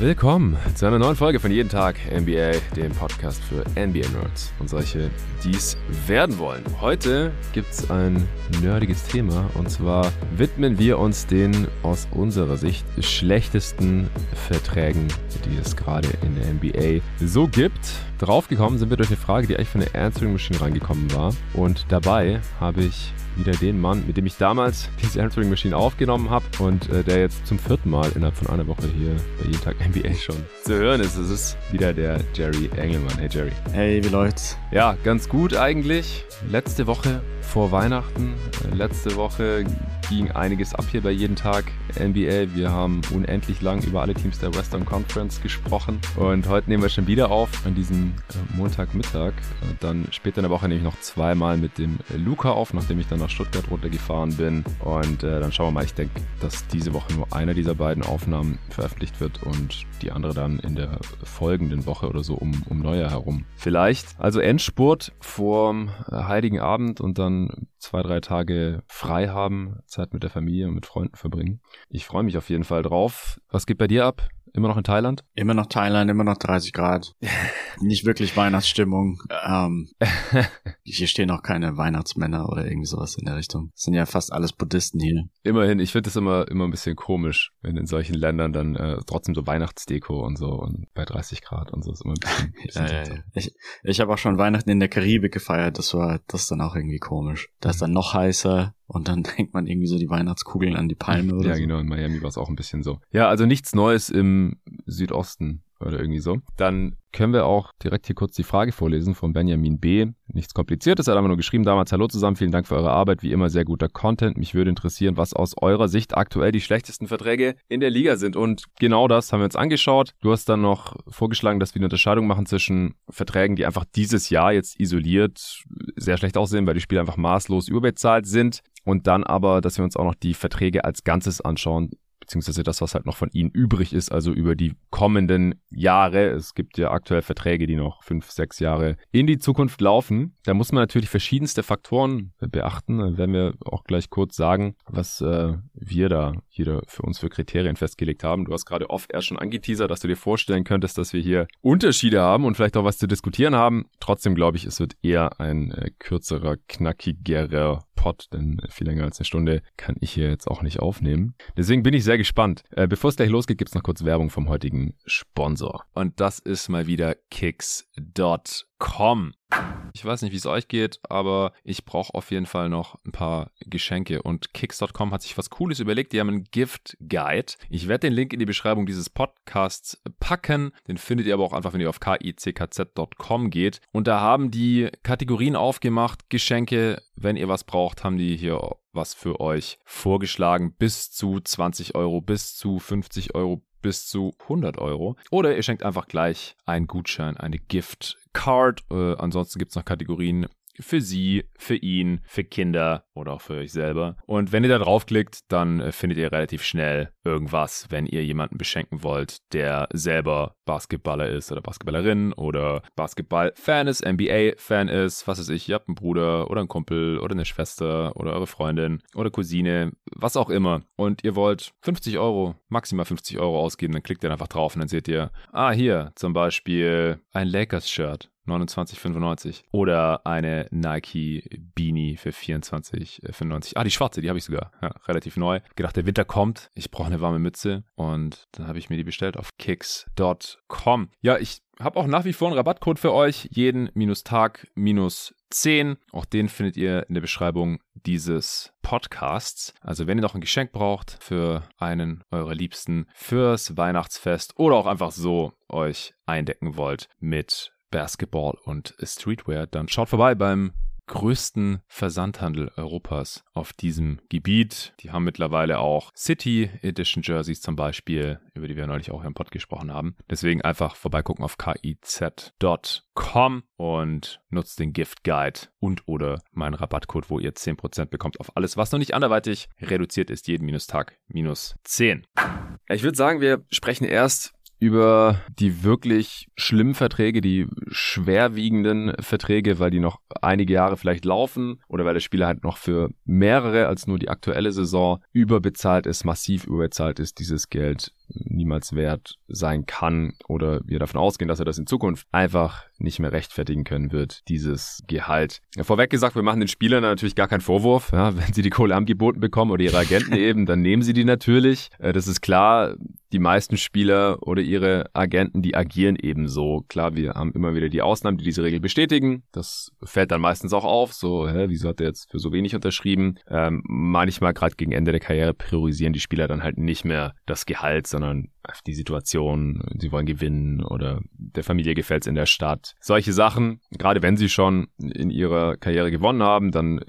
Willkommen zu einer neuen Folge von Jeden Tag NBA, dem Podcast für NBA-Nerds und solche, die es werden wollen. Heute gibt es ein nerdiges Thema und zwar widmen wir uns den aus unserer Sicht schlechtesten Verträgen, die es gerade in der NBA so gibt. Draufgekommen sind wir durch eine Frage, die eigentlich von der Answering Machine reingekommen war und dabei habe ich wieder den Mann, mit dem ich damals diese Answering Machine aufgenommen habe und äh, der jetzt zum vierten Mal innerhalb von einer Woche hier bei jeden Tag NBA schon zu hören ist. Es ist wieder der Jerry Engelmann. Hey Jerry. Hey, wie läuft's? Ja, ganz gut eigentlich. Letzte Woche vor Weihnachten. Äh, letzte Woche ging einiges ab hier bei jeden Tag NBA. Wir haben unendlich lang über alle Teams der Western Conference gesprochen und heute nehmen wir schon wieder auf an diesem äh, Montagmittag. Äh, dann später in der Woche nehme ich noch zweimal mit dem Luca auf, nachdem ich dann nach Stuttgart runtergefahren bin. Und äh, dann schauen wir mal. Ich denke, dass diese Woche nur einer dieser beiden Aufnahmen veröffentlicht wird und die andere dann in der folgenden Woche oder so um, um Neujahr herum. Vielleicht. Also Endspurt vorm Heiligen Abend und dann zwei, drei Tage frei haben, Zeit mit der Familie und mit Freunden verbringen. Ich freue mich auf jeden Fall drauf. Was geht bei dir ab? Immer noch in Thailand? Immer noch Thailand, immer noch 30 Grad. Nicht wirklich Weihnachtsstimmung. Ähm, hier stehen auch keine Weihnachtsmänner oder irgendwie sowas in der Richtung. Das sind ja fast alles Buddhisten hier. Immerhin, ich finde es immer, immer ein bisschen komisch, wenn in solchen Ländern dann äh, trotzdem so Weihnachtsdeko und so und bei 30 Grad und so ist immer ein bisschen. bisschen ja, ja, ja. Ich, ich habe auch schon Weihnachten in der Karibik gefeiert. Das war das ist dann auch irgendwie komisch. Da ist dann noch heißer und dann hängt man irgendwie so die Weihnachtskugeln an die Palme oder Ja, so. genau, in Miami war es auch ein bisschen so. Ja, also nichts Neues im Südosten oder irgendwie so. Dann können wir auch direkt hier kurz die Frage vorlesen von Benjamin B. Nichts Kompliziertes, er hat einfach nur geschrieben damals, hallo zusammen, vielen Dank für eure Arbeit, wie immer sehr guter Content. Mich würde interessieren, was aus eurer Sicht aktuell die schlechtesten Verträge in der Liga sind. Und genau das haben wir uns angeschaut. Du hast dann noch vorgeschlagen, dass wir eine Unterscheidung machen zwischen Verträgen, die einfach dieses Jahr jetzt isoliert sehr schlecht aussehen, weil die Spieler einfach maßlos überbezahlt sind. Und dann aber, dass wir uns auch noch die Verträge als Ganzes anschauen, beziehungsweise das, was halt noch von ihnen übrig ist, also über die kommenden Jahre. Es gibt ja aktuell Verträge, die noch fünf, sechs Jahre in die Zukunft laufen. Da muss man natürlich verschiedenste Faktoren beachten. Da werden wir auch gleich kurz sagen, was äh, wir da jeder für uns für Kriterien festgelegt haben. Du hast gerade oft erst schon angeteasert, dass du dir vorstellen könntest, dass wir hier Unterschiede haben und vielleicht auch was zu diskutieren haben. Trotzdem glaube ich, es wird eher ein äh, kürzerer, knackigerer Pod, denn viel länger als eine Stunde kann ich hier jetzt auch nicht aufnehmen. Deswegen bin ich sehr gespannt. Äh, bevor es gleich losgeht, gibt's noch kurz Werbung vom heutigen Sponsor. Und das ist mal wieder Kicks.com. Ich weiß nicht, wie es euch geht, aber ich brauche auf jeden Fall noch ein paar Geschenke. Und Kicks.com hat sich was Cooles überlegt. Die haben einen Gift Guide. Ich werde den Link in die Beschreibung dieses Podcasts packen. Den findet ihr aber auch einfach, wenn ihr auf kickz.com geht. Und da haben die Kategorien aufgemacht. Geschenke, wenn ihr was braucht, haben die hier was für euch vorgeschlagen. Bis zu 20 Euro, bis zu 50 Euro, bis zu 100 Euro. Oder ihr schenkt einfach gleich einen Gutschein, eine Gift Card. Äh, ansonsten gibt es noch Kategorien für sie, für ihn, für Kinder oder auch für euch selber. Und wenn ihr da draufklickt, dann äh, findet ihr relativ schnell irgendwas, wenn ihr jemanden beschenken wollt, der selber Basketballer ist oder Basketballerin oder Basketball-Fan ist, NBA-Fan ist, was weiß ich, ihr habt einen Bruder oder einen Kumpel oder eine Schwester oder eure Freundin oder Cousine, was auch immer. Und ihr wollt 50 Euro, maximal 50 Euro ausgeben, dann klickt ihr einfach drauf und dann seht ihr, ah, hier zum Beispiel ein Lakers-Shirt. 29,95 oder eine Nike Beanie für 24,95. Ah, die schwarze, die habe ich sogar. Ja, relativ neu. Gedacht, der Winter kommt. Ich brauche eine warme Mütze und dann habe ich mir die bestellt auf kicks.com. Ja, ich habe auch nach wie vor einen Rabattcode für euch. Jeden minus Tag minus 10. Auch den findet ihr in der Beschreibung dieses Podcasts. Also wenn ihr noch ein Geschenk braucht für einen eurer Liebsten, fürs Weihnachtsfest oder auch einfach so euch eindecken wollt mit Basketball und Streetwear, dann schaut vorbei beim größten Versandhandel Europas auf diesem Gebiet. Die haben mittlerweile auch City Edition Jerseys zum Beispiel, über die wir neulich auch im Pod gesprochen haben. Deswegen einfach vorbeigucken auf kiz.com und nutzt den Gift Guide und oder meinen Rabattcode, wo ihr 10% bekommt auf alles, was noch nicht anderweitig reduziert ist, jeden Minustag minus 10. Ich würde sagen, wir sprechen erst über die wirklich schlimmen Verträge, die schwerwiegenden Verträge, weil die noch einige Jahre vielleicht laufen oder weil der Spieler halt noch für mehrere als nur die aktuelle Saison überbezahlt ist, massiv überbezahlt ist, dieses Geld niemals wert sein kann oder wir davon ausgehen, dass er das in Zukunft einfach nicht mehr rechtfertigen können wird, dieses Gehalt. Vorweg gesagt, wir machen den Spielern natürlich gar keinen Vorwurf. Ja, wenn sie die Kohle angeboten bekommen oder ihre Agenten eben, dann nehmen sie die natürlich. Äh, das ist klar die meisten Spieler oder ihre Agenten, die agieren ebenso. Klar, wir haben immer wieder die Ausnahmen, die diese Regel bestätigen. Das fällt dann meistens auch auf. So, hä, wieso hat er jetzt für so wenig unterschrieben? Ähm, manchmal gerade gegen Ende der Karriere priorisieren die Spieler dann halt nicht mehr das Gehalt, sondern die Situation. Sie wollen gewinnen oder der Familie gefällt es in der Stadt. Solche Sachen. Gerade wenn sie schon in ihrer Karriere gewonnen haben, dann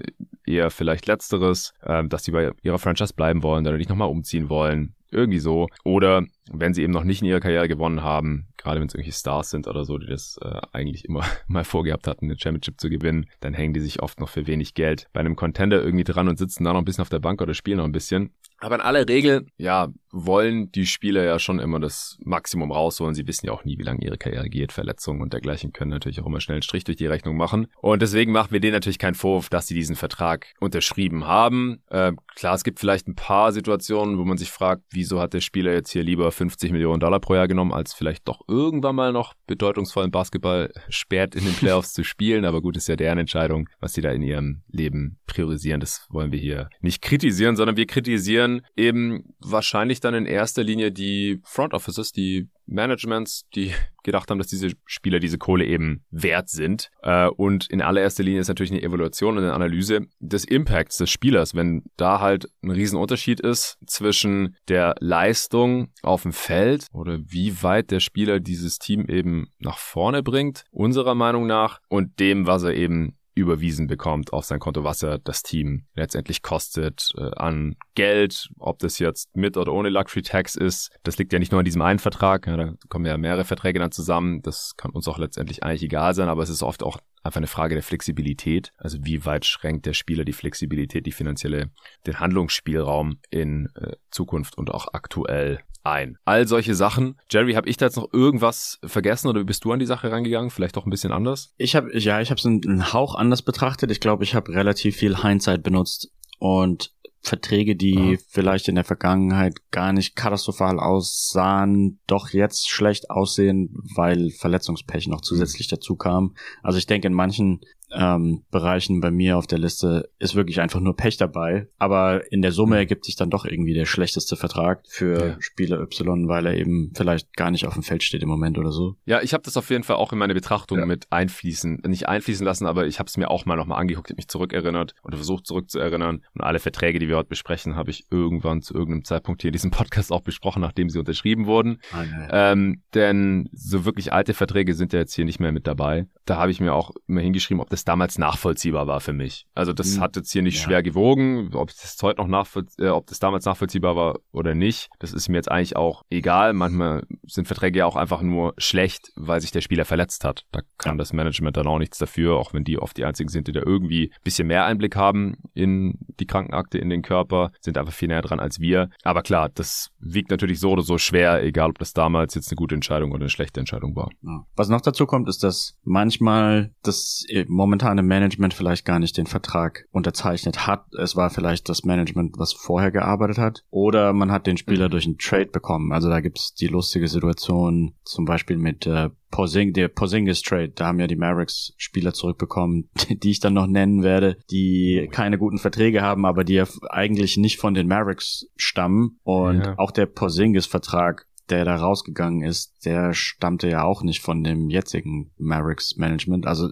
eher vielleicht letzteres, äh, dass sie bei ihrer Franchise bleiben wollen oder nicht nochmal umziehen wollen. Irgendwie so. Oder wenn sie eben noch nicht in ihrer Karriere gewonnen haben, gerade wenn es irgendwelche Stars sind oder so, die das äh, eigentlich immer mal vorgehabt hatten, eine Championship zu gewinnen, dann hängen die sich oft noch für wenig Geld bei einem Contender irgendwie dran und sitzen da noch ein bisschen auf der Bank oder spielen noch ein bisschen. Aber in aller Regel, ja, wollen die Spieler ja schon immer das Maximum rausholen. Sie wissen ja auch nie, wie lange ihre Karriere geht. Verletzungen und dergleichen können natürlich auch immer schnell einen Strich durch die Rechnung machen. Und deswegen machen wir denen natürlich keinen Vorwurf, dass sie diesen Vertrag unterschrieben haben. Äh, klar, es gibt vielleicht ein paar Situationen, wo man sich fragt, wieso hat der Spieler jetzt hier lieber 50 Millionen Dollar pro Jahr genommen, als vielleicht doch irgendwann mal noch bedeutungsvollen Basketball sperrt in den Playoffs zu spielen. Aber gut, ist ja deren Entscheidung, was sie da in ihrem Leben priorisieren. Das wollen wir hier nicht kritisieren, sondern wir kritisieren eben wahrscheinlich dann in erster Linie die Front Offices, die Managements, die gedacht haben, dass diese Spieler diese Kohle eben wert sind. Äh, und in allererster Linie ist natürlich eine Evaluation und eine Analyse des Impacts des Spielers. Wenn da halt ein Riesenunterschied ist zwischen der Leistung auf dem Feld oder wie weit der Spieler dieses Team eben nach vorne bringt, unserer Meinung nach, und dem, was er eben überwiesen bekommt auf sein Konto, was er das Team letztendlich kostet äh, an Geld, ob das jetzt mit oder ohne Luxury Tax ist. Das liegt ja nicht nur in diesem einen Vertrag, ja, da kommen ja mehrere Verträge dann zusammen. Das kann uns auch letztendlich eigentlich egal sein, aber es ist oft auch einfach eine Frage der Flexibilität. Also wie weit schränkt der Spieler die Flexibilität, die finanzielle, den Handlungsspielraum in äh, Zukunft und auch aktuell ein. All solche Sachen. Jerry, habe ich da jetzt noch irgendwas vergessen oder bist du an die Sache rangegangen? Vielleicht auch ein bisschen anders? Ich habe ja, ich habe es einen Hauch anders betrachtet. Ich glaube, ich habe relativ viel Hindsight benutzt und Verträge, die ja. vielleicht in der Vergangenheit gar nicht katastrophal aussahen, doch jetzt schlecht aussehen, weil Verletzungspech noch zusätzlich dazu kam. Also ich denke, in manchen ähm, Bereichen bei mir auf der Liste ist wirklich einfach nur Pech dabei. Aber in der Summe ergibt sich dann doch irgendwie der schlechteste Vertrag für ja. Spieler Y, weil er eben vielleicht gar nicht auf dem Feld steht im Moment oder so. Ja, ich habe das auf jeden Fall auch in meine Betrachtung ja. mit einfließen, nicht einfließen lassen, aber ich habe es mir auch mal nochmal angeguckt, habe mich zurückerinnert oder versucht zurückzuerinnern. Und alle Verträge, die wir heute besprechen, habe ich irgendwann zu irgendeinem Zeitpunkt hier in diesem Podcast auch besprochen, nachdem sie unterschrieben wurden. Ah, ja, ähm, denn so wirklich alte Verträge sind ja jetzt hier nicht mehr mit dabei. Da habe ich mir auch immer hingeschrieben, ob das das damals nachvollziehbar war für mich. Also das hm. hat jetzt hier nicht ja. schwer gewogen, ob das heute noch nachvollziehbar, äh, ob das damals nachvollziehbar war oder nicht. Das ist mir jetzt eigentlich auch egal. Manchmal sind Verträge ja auch einfach nur schlecht, weil sich der Spieler verletzt hat. Da kann ja. das Management dann auch nichts dafür, auch wenn die oft die einzigen sind, die da irgendwie ein bisschen mehr Einblick haben in die Krankenakte, in den Körper, sind einfach viel näher dran als wir. Aber klar, das wiegt natürlich so oder so schwer, egal ob das damals jetzt eine gute Entscheidung oder eine schlechte Entscheidung war. Ja. Was noch dazu kommt, ist, dass manchmal das Moment momentane Management vielleicht gar nicht den Vertrag unterzeichnet hat. Es war vielleicht das Management, was vorher gearbeitet hat. Oder man hat den Spieler mhm. durch einen Trade bekommen. Also da gibt's die lustige Situation, zum Beispiel mit äh, Porzing, der Porzingis Trade, da haben ja die Mavericks Spieler zurückbekommen, die ich dann noch nennen werde, die keine guten Verträge haben, aber die ja eigentlich nicht von den Mavericks stammen. Und ja. auch der Porzingis Vertrag der da rausgegangen ist, der stammte ja auch nicht von dem jetzigen Mavericks Management. Also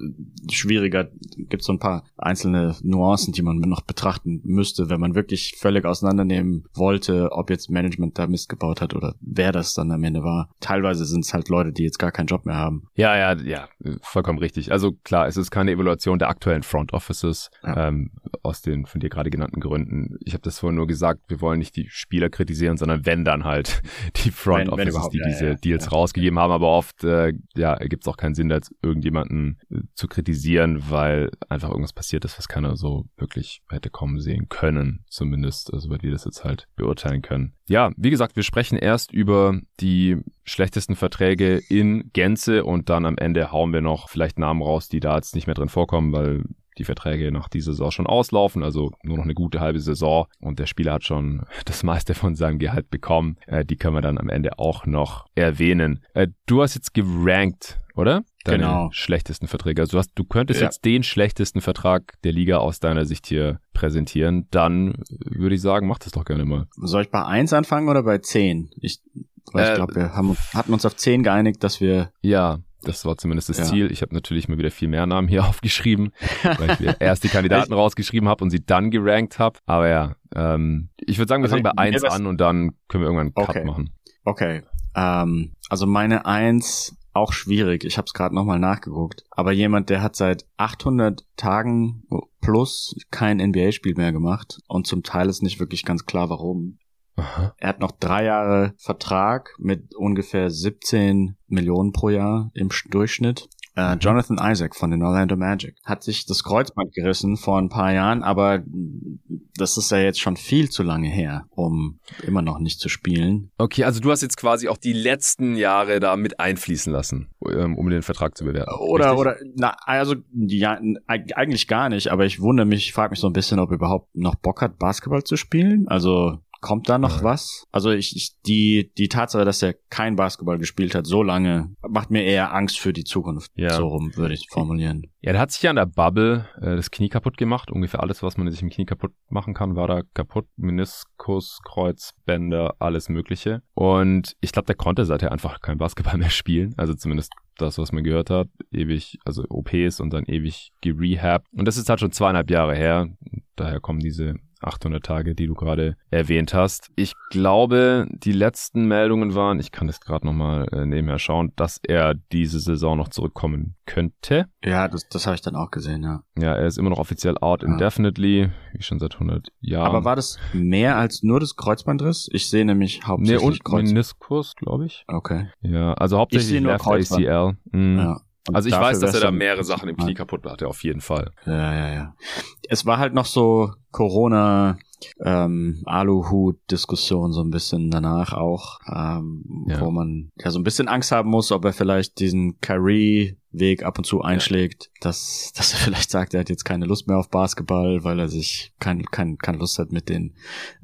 schwieriger gibt so ein paar einzelne Nuancen, die man noch betrachten müsste, wenn man wirklich völlig auseinandernehmen wollte, ob jetzt Management da Mist gebaut hat oder wer das dann am Ende war. Teilweise sind es halt Leute, die jetzt gar keinen Job mehr haben. Ja, ja, ja, vollkommen richtig. Also klar, es ist keine Evaluation der aktuellen Front Offices ja. ähm, aus den von dir gerade genannten Gründen. Ich habe das vorhin nur gesagt, wir wollen nicht die Spieler kritisieren, sondern wenn dann halt die Front Front wenn, Offices, wenn die diese ja, Deals ja. rausgegeben haben, aber oft äh, ja, ergibt es auch keinen Sinn, da jetzt irgendjemanden äh, zu kritisieren, weil einfach irgendwas passiert ist, was keiner so wirklich hätte kommen sehen können, zumindest, also soweit wir das jetzt halt beurteilen können. Ja, wie gesagt, wir sprechen erst über die schlechtesten Verträge in Gänze und dann am Ende hauen wir noch vielleicht Namen raus, die da jetzt nicht mehr drin vorkommen, weil die Verträge nach dieser Saison schon auslaufen, also nur noch eine gute halbe Saison und der Spieler hat schon das meiste von seinem Gehalt bekommen. Äh, die können wir dann am Ende auch noch erwähnen. Äh, du hast jetzt gerankt, oder? Deine Genau. schlechtesten Verträge. Also du, hast, du könntest Ja. jetzt den schlechtesten Vertrag der Liga aus deiner Sicht hier präsentieren. Dann würde ich sagen, mach das doch gerne mal. Soll ich bei 1 anfangen oder bei 10? Ich, Äh, ich glaube, wir haben, hatten uns auf 10 geeinigt, dass wir Ja, das war zumindest das Ja. Ziel. Ich habe natürlich mal wieder viel mehr Namen hier aufgeschrieben, weil ich mir erst die Kandidaten rausgeschrieben habe und sie dann gerankt habe. Aber ja, ähm, ich würde sagen, wir Also fangen bei mir 1 wär's- an und dann können wir irgendwann einen Cut Okay. machen. Okay. Ähm, also meine Eins auch schwierig. Ich habe es gerade nochmal nachgeguckt. Aber jemand, der hat seit 800 Tagen plus kein NBA-Spiel mehr gemacht und zum Teil ist nicht wirklich ganz klar, warum. Aha. Er hat noch drei Jahre Vertrag mit ungefähr 17 Millionen pro Jahr im Sch- Durchschnitt. Äh, Jonathan Isaac von den Orlando Magic hat sich das Kreuzband gerissen vor ein paar Jahren, aber das ist ja jetzt schon viel zu lange her, um immer noch nicht zu spielen. Okay, also du hast jetzt quasi auch die letzten Jahre da mit einfließen lassen, ähm, um den Vertrag zu bewerten. Oder, Richtig? oder, na, also, ja, eigentlich gar nicht, aber ich wundere mich, frage mich so ein bisschen, ob er überhaupt noch Bock hat, Basketball zu spielen. Also, kommt da noch Ja. was? Also, ich, ich, die, die Tatsache, dass er kein Basketball gespielt hat, so lange, macht mir eher Angst für die Zukunft. Ja. So rum würde ich formulieren. Ja, der hat sich ja an der Bubble äh, das Knie kaputt gemacht. Ungefähr alles, was man sich im Knie kaputt machen kann, war da kaputt. Meniskus, Kreuzbänder, alles Mögliche. Und ich glaube, der konnte seither einfach kein Basketball mehr spielen. Also zumindest das, was man gehört hat. Ewig, also OPs und dann ewig gerehabt. Und das ist halt schon zweieinhalb Jahre her. Daher kommen diese 800 Tage, die du gerade erwähnt hast. Ich glaube, die letzten Meldungen waren, ich kann das gerade nochmal äh, nebenher schauen, dass er diese Saison noch zurückkommen könnte. Ja, das, das habe ich dann auch gesehen, ja. Ja, er ist immer noch offiziell out Ja. indefinitely, wie schon seit 100 Jahren. Aber war das mehr als nur das Kreuzbandriss? Ich sehe nämlich nee, hauptsächlich und Kreuz. Meniskus, glaube ich. Okay. Ja, also hauptsächlich sehe nur Left Kreuzband. ACL. Mhm. Ja. Und Also ich weiß, dass er da mehrere Sachen im Knie kaputt hatte, auf jeden Fall. Ja, ja, ja. Es war halt noch so Corona ähm, Aluhut-Diskussion so ein bisschen danach auch, ähm, Ja. wo man ja so ein bisschen Angst haben muss, ob er vielleicht diesen Kyrie-Weg ab und zu einschlägt, dass, dass er vielleicht sagt, er hat jetzt keine Lust mehr auf Basketball, weil er sich kein, kein, keine Lust hat, mit den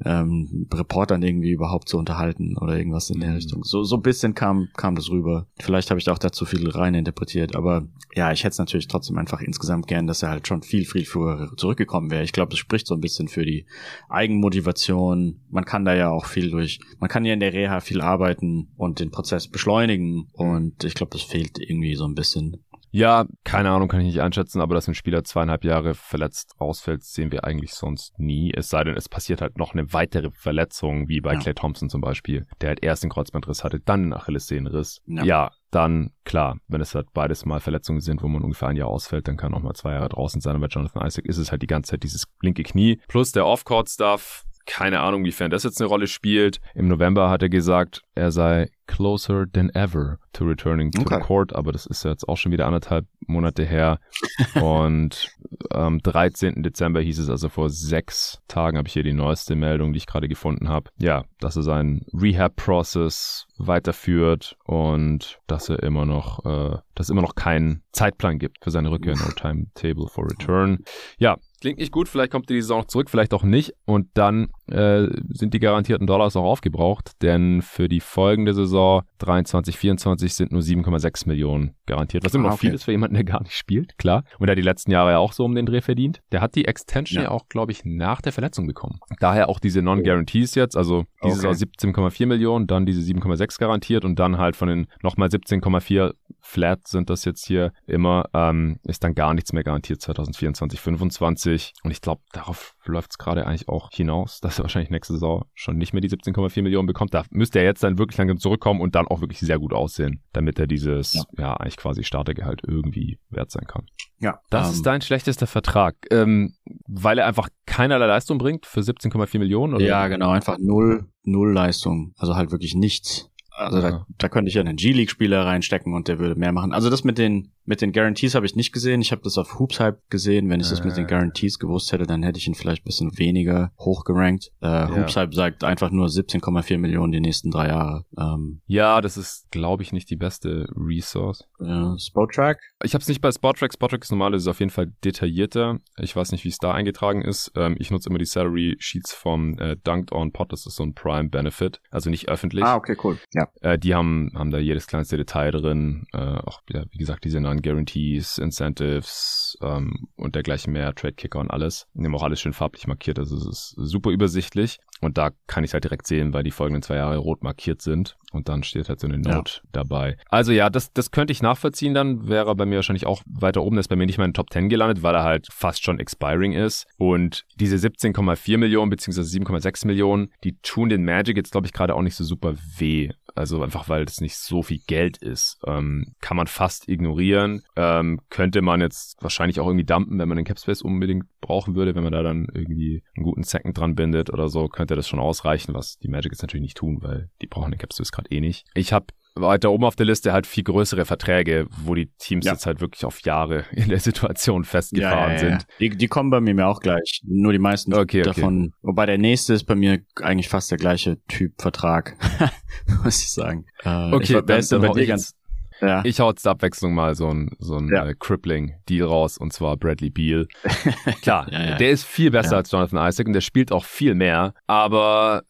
ähm, Reportern irgendwie überhaupt zu unterhalten oder irgendwas in der Mhm. Richtung. So, so ein bisschen kam, kam das rüber. Vielleicht habe ich da auch dazu viel rein interpretiert, aber ja, ich hätte es natürlich trotzdem einfach insgesamt gern, dass er halt schon viel, viel früher zurückgekommen wäre. Ich glaube, das spricht so ein bisschen für die Eigenmotivation. Man kann da ja auch viel durch, man kann ja in der Reha viel arbeiten und den Prozess beschleunigen und ich glaube, das fehlt irgendwie so ein bisschen. Ja, keine Ahnung, kann ich nicht einschätzen, aber dass ein Spieler zweieinhalb Jahre verletzt ausfällt, sehen wir eigentlich sonst nie. Es sei denn, es passiert halt noch eine weitere Verletzung, wie bei Ja. Clay Thompson zum Beispiel, der halt erst den Kreuzbandriss hatte, dann einen Achillessehnenriss. Ja. Ja. dann klar, wenn es halt beides mal Verletzungen sind, wo man ungefähr ein Jahr ausfällt, dann kann auch mal zwei Jahre draußen sein. Und bei Jonathan Isaac ist es halt die ganze Zeit dieses linke Knie plus der Off-Court-Stuff. Keine Ahnung, wiefern das jetzt eine Rolle spielt. Im November hat er gesagt, er sei closer than ever to returning to Okay. the court, aber das ist jetzt auch schon wieder anderthalb Monate her. Und am 13. Dezember hieß es also vor sechs Tagen, habe ich hier die neueste Meldung, die ich gerade gefunden habe. Ja, dass er seinen Rehab-Process weiterführt und dass er immer noch, äh, dass es immer noch keinen Zeitplan gibt für seine Rückkehr, no timetable for return. Ja, klingt nicht gut, vielleicht kommt die Saison noch zurück, vielleicht auch nicht. Und dann äh, sind die garantierten Dollars auch aufgebraucht, denn für die folgende Saison 23, 24 sind nur 7,6 Millionen garantiert, was immer Ah, noch viel okay. ist für jemanden, der gar nicht spielt, klar. Und der die letzten Jahre ja auch so um den Dreh verdient. Der hat die Extension ja, Ja. auch, glaube ich, nach der Verletzung bekommen. Daher auch diese Non-Guarantees jetzt, also diese Okay. Saison 17,4 Millionen, dann diese 7,6 garantiert und dann halt von den nochmal 17,4 Flat sind das jetzt hier immer, ähm, ist dann gar nichts mehr garantiert 2024, 25 und ich glaube, darauf läuft es gerade eigentlich auch hinaus, dass er wahrscheinlich nächste Saison schon nicht mehr die 17,4 Millionen bekommt. Da müsste er jetzt dann wirklich langsam zurückkommen und dann auch wirklich sehr gut aussehen, damit er dieses, ja, Ja. eigentlich quasi Startergehalt irgendwie wert sein kann. Ja, Das ähm, ist dein schlechtester Vertrag, ähm, weil er einfach keinerlei Leistung bringt für 17,4 Millionen? Oder? Ja, genau, einfach null, null Leistung. Also halt wirklich nichts. Also da, da könnte ich ja einen G-League-Spieler reinstecken und der würde mehr machen. Also das mit den mit den Guarantees habe ich nicht gesehen. Ich habe das auf Hoops Hype gesehen. Wenn ich das mit den Guarantees gewusst hätte, dann hätte ich ihn vielleicht ein bisschen weniger hochgerankt. Äh, ja. Hoops Hype sagt einfach nur 17,4 Millionen die nächsten drei Jahre. Ähm, ja, das ist, glaube ich, nicht die beste Resource. Äh, Spottrack? Ich habe es nicht bei Spottrack. Spottrack ist normal, ist auf jeden Fall detaillierter. Ich weiß nicht, wie es da eingetragen ist. Ähm, ich nutze immer die Salary Sheets vom äh, Dunked On Pot. Das ist so ein Prime Benefit, also nicht öffentlich. Ah, okay, cool. Ja. Äh, die haben haben da jedes kleinste Detail drin. Äh, auch wieder, wie gesagt, diese Non-Guarantees, Incentives ähm, und dergleichen mehr, Trade Kicker und alles. Die haben auch alles schön farblich markiert. Also es ist super übersichtlich. Und da kann ich es halt direkt sehen, weil die folgenden zwei Jahre rot markiert sind. Und dann steht halt so eine Note ja. dabei. Also ja, das, das könnte ich nachvollziehen. Dann wäre er bei mir wahrscheinlich auch weiter oben. Das ist bei mir nicht mal in den Top 10 gelandet, weil er halt fast schon expiring ist. Und diese 17,4 Millionen beziehungsweise 7,6 Millionen, die tun den Magic jetzt, glaube ich, gerade auch nicht so super weh. Also einfach, weil das nicht so viel Geld ist. Ähm, kann man fast ignorieren. Ähm, könnte man jetzt wahrscheinlich auch irgendwie dumpen, wenn man den Capspace unbedingt brauchen würde, wenn man da dann irgendwie einen guten Second dran bindet oder so, könnte das schon ausreichen, was die Magic jetzt natürlich nicht tun, weil die brauchen den Capspace gerade eh nicht. Ich habe weiter oben auf der Liste halt viel größere Verträge, wo die Teams ja. jetzt halt wirklich auf Jahre in der Situation festgefahren ja, ja, sind. Die, die kommen bei mir auch gleich. Nur die meisten okay, davon. Okay. Wobei der nächste ist bei mir eigentlich fast der gleiche Typ Vertrag, muss ich sagen. Äh, okay, ich, dann, dann bei dir ganz, ja. Ich hau zur Abwechslung mal so ein, so ein ja. äh, Crippling-Deal raus, und zwar Bradley Beal. Klar, ja, der ist viel besser als Jonathan Isaac und der spielt auch viel mehr, aber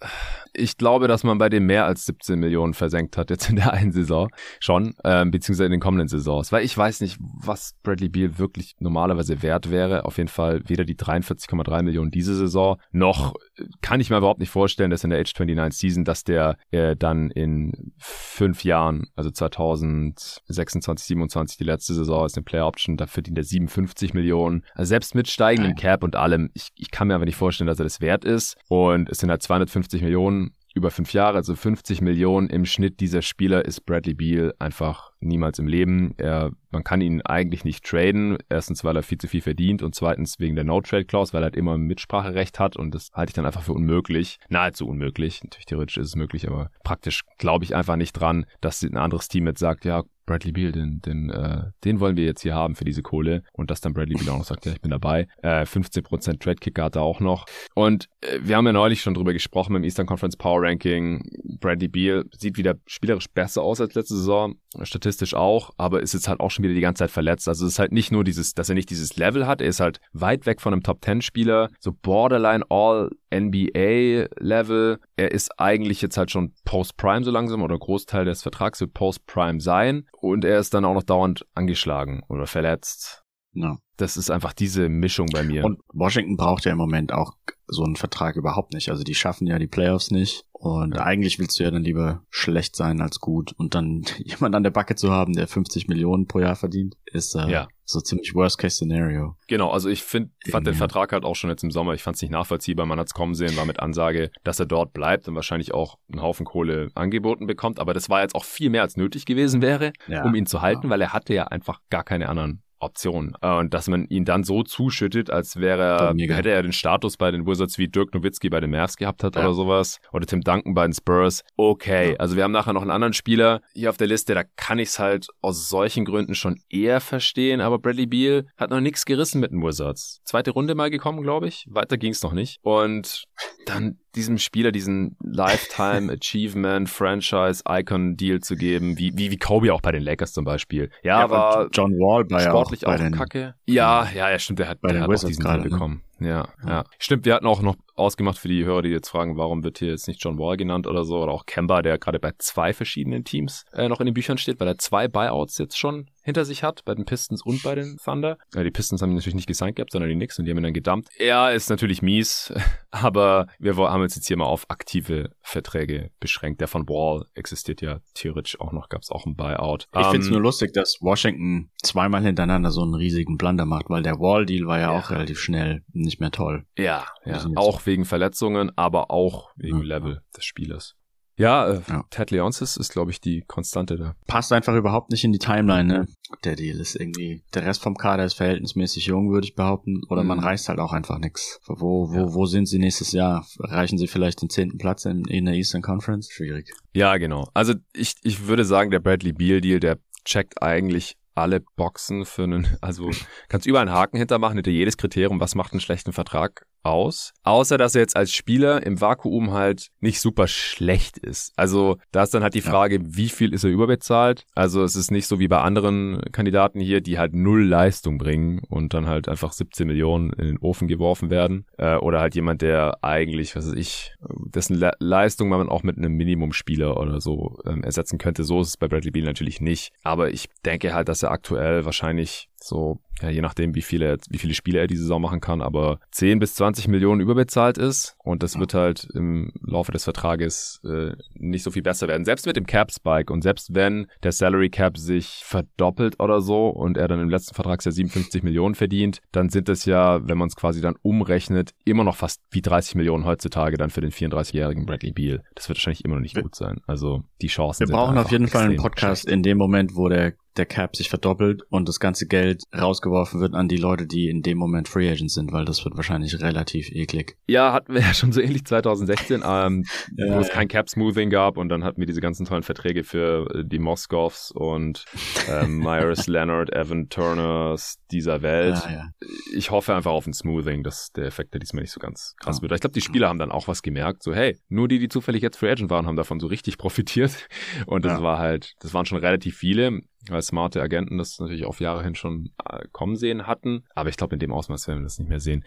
ich glaube, dass man bei dem mehr als 17 Millionen versenkt hat jetzt in der einen Saison schon, ähm, beziehungsweise in den kommenden Saisons. Weil ich weiß nicht, was Bradley Beal wirklich normalerweise wert wäre. Auf jeden Fall weder die 43,3 Millionen diese Saison, noch kann ich mir überhaupt nicht vorstellen, dass in der Age 29 Season, dass der äh, dann in fünf Jahren, also 2026, 27, die letzte Saison ist eine Player Option, da verdient er 57 Millionen. Also selbst mit steigendem Cap und allem, ich, ich kann mir aber nicht vorstellen, dass er das wert ist. Und es sind halt 250 Millionen über fünf Jahre, also 50 Millionen im Schnitt dieser Spieler ist Bradley Beal einfach niemals im Leben. Er, man kann ihn eigentlich nicht traden. Erstens, weil er viel zu viel verdient und zweitens wegen der No-Trade-Clause, weil er halt immer Mitspracherecht hat und das halte ich dann einfach für unmöglich. Nahezu unmöglich. Natürlich theoretisch ist es möglich, aber praktisch glaube ich einfach nicht dran, dass ein anderes Team jetzt sagt, ja, Bradley Beal, den, den, äh, den wollen wir jetzt hier haben für diese Kohle. Und dass dann Bradley Beal auch noch sagt, ja, ich bin dabei. Äh, 15% Trade Kicker hat er auch noch. Und äh, wir haben ja neulich schon drüber gesprochen im Eastern Conference Power Ranking. Bradley Beal sieht wieder spielerisch besser aus als letzte Saison, statistisch auch, aber ist jetzt halt auch schon wieder die ganze Zeit verletzt. Also es ist halt nicht nur dieses, dass er nicht dieses Level hat, er ist halt weit weg von einem Top 10 Spieler, so borderline all NBA Level. Er ist eigentlich jetzt halt schon Post Prime so langsam oder Großteil des Vertrags wird Post Prime sein und er ist dann auch noch dauernd angeschlagen oder verletzt. No. Das ist einfach diese Mischung bei mir. Und Washington braucht ja im Moment auch so einen Vertrag überhaupt nicht. Also die schaffen ja die Playoffs nicht. Und ja. eigentlich willst du ja dann lieber schlecht sein als gut. Und dann jemand an der Backe zu haben, der 50 Millionen pro Jahr verdient, ist äh, ja. so ziemlich Worst-Case-Szenario. Genau, also ich find, fand ja. den Vertrag halt auch schon jetzt im Sommer, ich fand es nicht nachvollziehbar. Man hat es kommen sehen, war mit Ansage, dass er dort bleibt und wahrscheinlich auch einen Haufen Kohle angeboten bekommt. Aber das war jetzt auch viel mehr als nötig gewesen wäre, um ihn zu halten, weil er hatte ja einfach gar keine anderen Option. Äh, und dass man ihn dann so zuschüttet, als wäre er, hätte er den Status bei den Wizards wie Dirk Nowitzki bei den Mavs gehabt hat ja. oder sowas. Oder Tim Duncan bei den Spurs. Okay, ja. also wir haben nachher noch einen anderen Spieler hier auf der Liste, da kann ich es halt aus solchen Gründen schon eher verstehen, aber Bradley Beal hat noch nichts gerissen mit den Wizards. Zweite Runde mal gekommen, glaube ich. Weiter ging es noch nicht. Und dann diesem Spieler diesen Lifetime Achievement Franchise Icon Deal zu geben, wie, wie, wie Kobe auch bei den Lakers zum Beispiel. Ja, ja war John Wall bei sportlich auch, auch den, Kacke. Ja, ja, ja, stimmt, der hat, bei der hat auch diesen Deal ne? bekommen. Ja, ja. Stimmt, wir hatten auch noch ausgemacht für die Hörer, die jetzt fragen, warum wird hier jetzt nicht John Wall genannt oder so, oder auch Kemba, der gerade bei zwei verschiedenen Teams äh, noch in den Büchern steht, weil er zwei Buyouts jetzt schon hinter sich hat, bei den Pistons und bei den Thunder. Ja, die Pistons haben ihn natürlich nicht gesigned gehabt, sondern die Knicks und die haben ihn dann gedumpt. Er ist natürlich mies, aber wir haben uns jetzt hier mal auf aktive Verträge beschränkt. Der von Wall existiert ja theoretisch auch noch, gab es auch ein Buyout. Ich um, finde es nur lustig, dass Washington zweimal hintereinander so einen riesigen Blunder macht, weil der Wall-Deal war ja, ja, auch relativ schnell nicht mehr toll. Ja, ja. auch wegen Verletzungen, aber auch wegen. Level des Spielers. Ja, äh, ja. Ted Leonsis ist, glaube ich, die Konstante da. Passt einfach überhaupt nicht in die Timeline, ne? Der Deal ist irgendwie, der Rest vom Kader ist verhältnismäßig jung, würde ich behaupten. Oder mhm. man reißt halt auch einfach nix. Wo, wo, ja. wo sind sie nächstes Jahr? Reichen sie vielleicht den zehnten Platz in, in der Eastern Conference? Schwierig. Ja, genau. Also ich, ich würde sagen, der Bradley Beal Deal, der checkt eigentlich alle Boxen für einen, also kannst überall einen Haken hintermachen, hinter jedes Kriterium, was macht einen schlechten Vertrag aus. Außer, dass er jetzt als Spieler im Vakuum halt nicht super schlecht ist. Also da ist dann halt die Frage, ja. wie viel ist er überbezahlt? Also es ist nicht so wie bei anderen Kandidaten hier, die halt null Leistung bringen und dann halt einfach 17 Millionen in den Ofen geworfen werden. Äh, oder halt jemand, der eigentlich, was weiß ich, dessen Le Leistung man auch mit einem Minimumspieler oder so ähm, ersetzen könnte. So ist es bei Bradley Beal natürlich nicht. Aber ich denke halt, dass er aktuell wahrscheinlich so, ja, je nachdem, wie viele, wie viele Spiele er diese Saison machen kann, aber 10 bis 20 Millionen überbezahlt ist und das wird halt im Laufe des Vertrages äh, nicht so viel besser werden. Selbst mit dem Cap Spike und selbst wenn der Salary Cap sich verdoppelt oder so und er dann im letzten Vertragsjahr 57 Millionen verdient, dann sind es ja, wenn man es quasi dann umrechnet, immer noch fast wie 30 Millionen heutzutage dann für den 34-jährigen Bradley Beal. Das wird wahrscheinlich immer noch nicht gut sein. Also die Chancen Wir brauchen auf jeden Fall einen Podcast schlecht. in dem Moment, wo der der Cap sich verdoppelt und das ganze Geld rausgeworfen wird an die Leute, die in dem Moment Free Agents sind, weil das wird wahrscheinlich relativ eklig. Ja, hatten wir ja schon so ähnlich 2016, ähm, ja, wo es ja. kein Cap Smoothing gab und dann hatten wir diese ganzen tollen Verträge für äh, die Moskows und ähm, Myers, Leonard, Evan Turners dieser Welt. Ja, ich hoffe einfach auf ein Smoothing, dass der Effekt da diesmal nicht so ganz krass wird. Ich glaube, die Spieler haben dann auch was gemerkt, so hey, nur die, die zufällig jetzt Free Agent waren, haben davon so richtig profitiert und das war halt, das waren schon relativ viele weil smarte Agenten das natürlich auf Jahre hin schon äh, kommen sehen hatten. Aber ich glaube, in dem Ausmaß werden wir das nicht mehr sehen.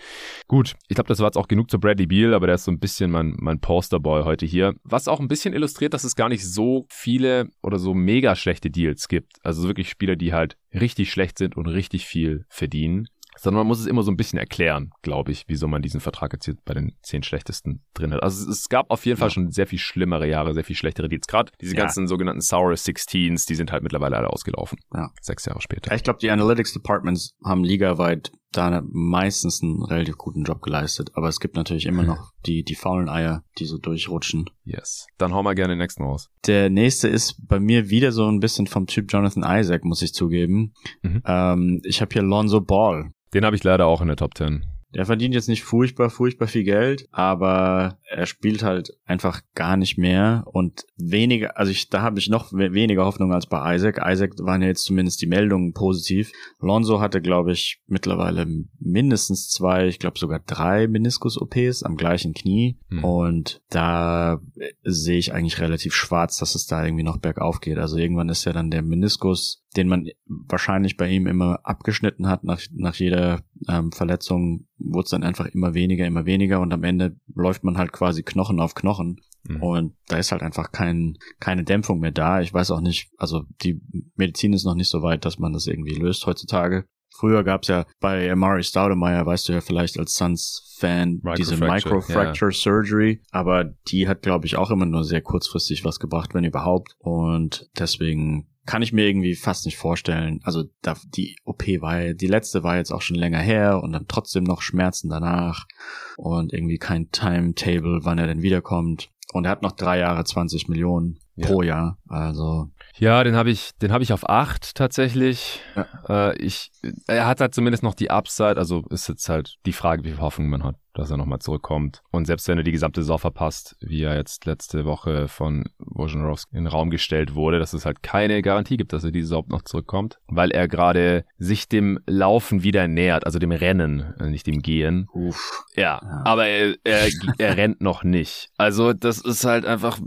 Gut, ich glaube, das war jetzt auch genug zu Bradley Beal, aber der ist so ein bisschen mein, mein Posterboy heute hier. Was auch ein bisschen illustriert, dass es gar nicht so viele oder so mega schlechte Deals gibt. Also wirklich Spieler, die halt richtig schlecht sind und richtig viel verdienen sondern man muss es immer so ein bisschen erklären, glaube ich, wieso man diesen Vertrag jetzt hier bei den zehn schlechtesten drin hat. Also es, gab auf jeden Fall schon sehr viel schlimmere Jahre, sehr viel schlechtere Deals. Gerade diese ja. ganzen sogenannten Sour Sixteens, die sind halt mittlerweile alle ausgelaufen. Ja. Sechs Jahre später. Ich glaube, die Analytics Departments haben ligaweit da meistens einen relativ guten Job geleistet. Aber es gibt natürlich immer noch die, die faulen Eier, die so durchrutschen. Yes. Dann hau mal gerne den nächsten raus. Der nächste ist bei mir wieder so ein bisschen vom Typ Jonathan Isaac, muss ich zugeben. Mhm. Ähm, ich habe hier Lonzo Ball. Den habe ich leider auch in der Top 10. Der verdient jetzt nicht furchtbar, furchtbar viel Geld, aber er spielt halt einfach gar nicht mehr und weniger, also ich, da habe ich noch weniger Hoffnung als bei Isaac. Isaac waren ja jetzt zumindest die Meldungen positiv. Lonzo hatte, glaube ich, mittlerweile mindestens zwei, ich glaube sogar drei Meniskus-OPs am gleichen Knie hm. und da sehe ich eigentlich relativ schwarz, dass es da irgendwie noch bergauf geht. Also irgendwann ist ja dann der Meniskus den man wahrscheinlich bei ihm immer abgeschnitten hat nach, nach jeder ähm, Verletzung, wurde es dann einfach immer weniger, immer weniger und am Ende läuft man halt quasi Knochen auf Knochen. Mhm. Und da ist halt einfach kein, keine Dämpfung mehr da. Ich weiß auch nicht, also die Medizin ist noch nicht so weit, dass man das irgendwie löst heutzutage. Früher gab's ja bei Amari Staudemeyer, weißt du ja vielleicht als Suns-Fan, diese Microfracture yeah. Surgery, aber die hat, glaube ich, auch immer nur sehr kurzfristig was gebracht, wenn überhaupt. Und deswegen kann ich mir irgendwie fast nicht vorstellen. Also da, die OP war, die letzte war jetzt auch schon länger her und dann trotzdem noch Schmerzen danach und irgendwie kein Timetable, wann er denn wiederkommt. Und er hat noch drei Jahre 20 Millionen ja. pro Jahr. Also ja, den habe ich, den habe ich auf acht tatsächlich. Ja. Äh, ich, er hat halt zumindest noch die Upside. Also ist jetzt halt die Frage, wie viel Hoffnung man hat dass er nochmal zurückkommt. Und selbst wenn er die gesamte Saison verpasst, wie er jetzt letzte Woche von Wojnarowski in den Raum gestellt wurde, dass es halt keine Garantie gibt, dass er diese Saison noch zurückkommt, weil er gerade sich dem Laufen wieder nähert, also dem Rennen, äh, nicht dem Gehen. Uff. Ja, ja. aber er, er, er rennt noch nicht. Also das ist halt einfach,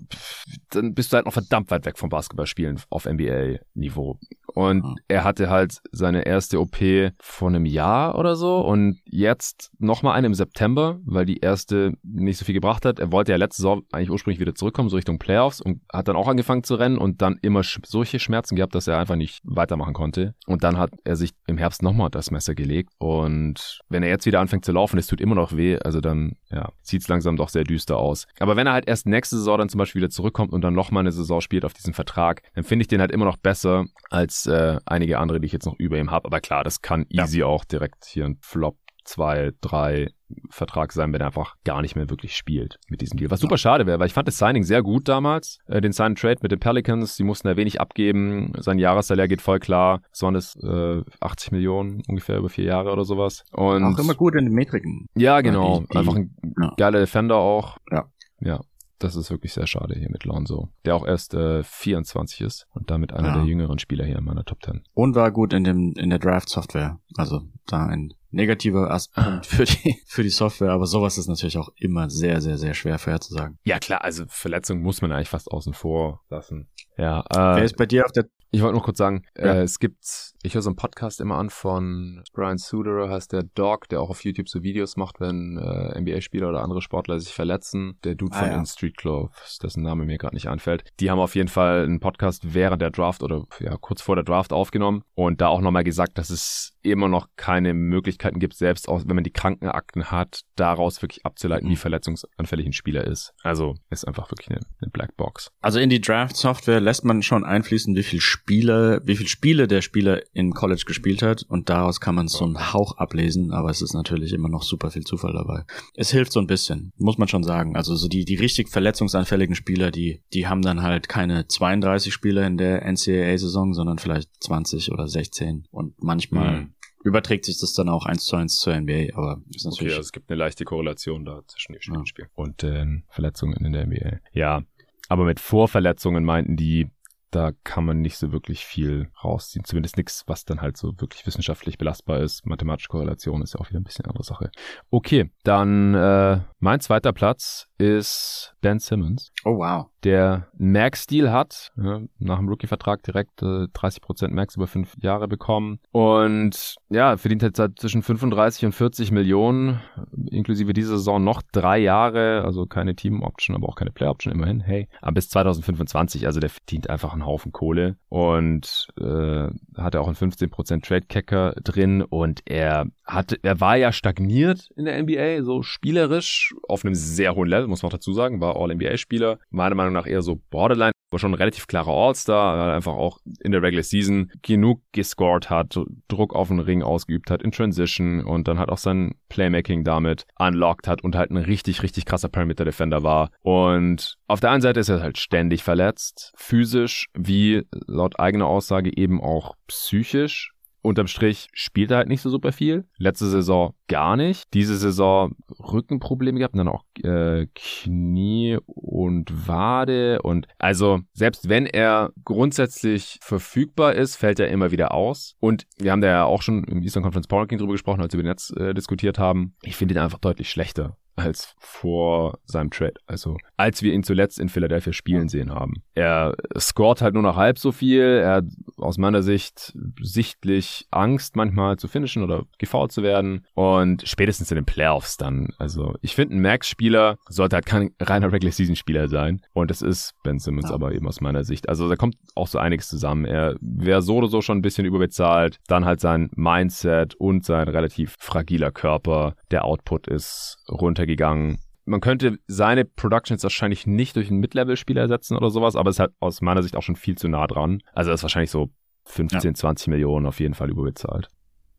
dann bist du halt noch verdammt weit weg vom Basketballspielen auf NBA-Niveau. Und mhm. er hatte halt seine erste OP vor einem Jahr oder so und jetzt nochmal eine im September, weil die erste nicht so viel gebracht hat. Er wollte ja letzte Saison eigentlich ursprünglich wieder zurückkommen, so Richtung Playoffs und hat dann auch angefangen zu rennen und dann immer solche Schmerzen gehabt, dass er einfach nicht weitermachen konnte. Und dann hat er sich im Herbst nochmal das Messer gelegt und wenn er jetzt wieder anfängt zu laufen, es tut immer noch weh, also dann, ja, sieht's langsam doch sehr düster aus. Aber wenn er halt erst nächste Saison dann zum Beispiel wieder zurückkommt und dann nochmal eine Saison spielt auf diesen Vertrag, dann finde ich den halt immer noch besser als äh, einige andere, die ich jetzt noch über ihm habe. Aber klar, das kann easy ja. auch direkt hier ein Flop zwei, drei Vertrag sein, wenn er einfach gar nicht mehr wirklich spielt mit diesem Deal. Was super schade wäre, weil ich fand das Signing sehr gut damals. Äh, den Sign Trade mit den Pelicans, die mussten da wenig abgeben. Sein Jahressalär geht voll klar. Es waren es äh, 80 Millionen ungefähr über vier Jahre oder sowas. Und auch immer gut in den Metriken. Ja, genau. Die, die, einfach ein ja. geiler Defender auch. Ja. Ja, das ist wirklich sehr schade hier mit Lonzo, der auch erst äh, 24 ist und damit einer ja. der jüngeren Spieler hier in meiner Top 10. Und war gut in dem in der Draft Software. Also da ein negativer Aspekt für die für die Software, aber sowas ist natürlich auch immer sehr sehr sehr schwer vorherzusagen. Ja klar, also Verletzungen muss man eigentlich fast außen vor lassen. Ja. Äh, Wer ist bei dir auf der ich wollte noch kurz sagen, ja. äh, es gibt, ich höre so einen Podcast immer an von Brian Suderer, heißt der Dog, der auch auf YouTube so Videos macht, wenn äh, NBA-Spieler oder andere Sportler sich verletzen. Der Dude ah, von ja. den Street Clothes, dessen Name mir gerade nicht einfällt. Die haben auf jeden Fall einen Podcast während der Draft oder ja kurz vor der Draft aufgenommen und da auch nochmal gesagt, dass es immer noch keine Möglichkeiten gibt, selbst auch wenn man die Krankenakten hat, daraus wirklich abzuleiten, mhm. wie verletzungsanfällig ein Spieler ist. Also ist einfach wirklich eine, eine Blackbox. Also in die Draft-Software lässt man schon einfließen, wie viel Spiele, wie viel Spiele der Spieler in College gespielt hat und daraus kann man so einen Hauch ablesen, aber es ist natürlich immer noch super viel Zufall dabei. Es hilft so ein bisschen, muss man schon sagen. Also so die, die richtig verletzungsanfälligen Spieler, die, die haben dann halt keine 32 Spiele in der NCAA-Saison, sondern vielleicht 20 oder 16 und manchmal mhm überträgt sich das dann auch eins zu eins zur NBA, aber ist natürlich. Okay, also es gibt eine leichte Korrelation da zwischen den ja. Spielen und den äh, Verletzungen in der NBA. Ja, aber mit Vorverletzungen meinten die, da kann man nicht so wirklich viel rausziehen. Zumindest nichts, was dann halt so wirklich wissenschaftlich belastbar ist. Mathematische Korrelation ist ja auch wieder ein bisschen eine andere Sache. Okay, dann äh, mein zweiter Platz ist Ben Simmons. Oh wow. Der Max-Deal hat, ja, nach dem Rookie-Vertrag direkt äh, 30% Max über fünf Jahre bekommen. Und ja, verdient jetzt halt zwischen 35 und 40 Millionen, inklusive dieser Saison noch drei Jahre, also keine Team-Option, aber auch keine Play-Option, immerhin, hey. Aber bis 2025, also der verdient einfach einen Haufen Kohle und äh, hatte auch einen 15% Trade-Cacker drin und er hat, er war ja stagniert in der NBA, so spielerisch, auf einem sehr hohen Level, muss man auch dazu sagen, war All-NBA-Spieler, meiner Meinung nach eher so Borderline, war schon ein relativ klarer All-Star, einfach auch in der Regular Season genug gescored hat, Druck auf den Ring ausgeübt hat in Transition und dann hat auch sein Playmaking damit unlocked hat und halt ein richtig, richtig krasser Perimeter-Defender war. Und auf der einen Seite ist er halt ständig verletzt, physisch wie laut eigener Aussage eben auch psychisch unterm Strich spielt er halt nicht so super viel. Letzte Saison gar nicht. Diese Saison Rückenprobleme gehabt und dann auch äh, Knie und Wade und also selbst wenn er grundsätzlich verfügbar ist, fällt er immer wieder aus. Und wir haben da ja auch schon im Eastern Conference Power King drüber gesprochen, als wir über den Netz äh, diskutiert haben. Ich finde ihn einfach deutlich schlechter als vor seinem Trade. Also als wir ihn zuletzt in Philadelphia spielen sehen haben. Er scored halt nur noch halb so viel. Er hat aus meiner Sicht sichtlich Angst manchmal zu finishen oder gefault zu werden. Und spätestens in den Playoffs dann. Also ich finde, ein Max-Spieler sollte halt kein reiner Regular-Season-Spieler sein. Und das ist Ben Simmons ja. aber eben aus meiner Sicht. Also da kommt auch so einiges zusammen. Er wäre so oder so schon ein bisschen überbezahlt. Dann halt sein Mindset und sein relativ fragiler Körper. Der Output ist runter runtergegangen. Man könnte seine Productions wahrscheinlich nicht durch einen Mid-Level-Spieler ersetzen oder sowas, aber es ist halt aus meiner Sicht auch schon viel zu nah dran. Also er ist wahrscheinlich so 15, ja. 20 Millionen auf jeden Fall überbezahlt.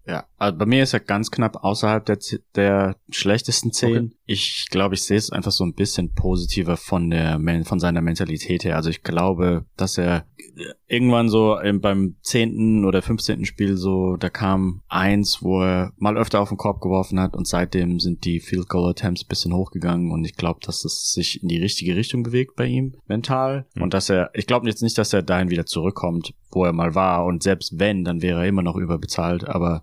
Ja, also bei mir ist er ganz knapp außerhalb der, der schlechtesten zehn. Okay. Ich glaube, ich sehe es einfach so ein bisschen positiver von der von seiner Mentalität her. Also ich glaube, dass er irgendwann so beim zehnten oder fünfzehnten Spiel so, da kam eins, wo er mal öfter auf den Korb geworfen hat und seitdem sind die Field Goal Attempts bisschen hochgegangen und ich glaube, dass es sich in die richtige Richtung bewegt bei ihm mental mhm. und dass er, ich glaube jetzt nicht, dass er dahin wieder zurückkommt, wo er mal war und selbst wenn, dann wäre er immer noch überbezahlt, aber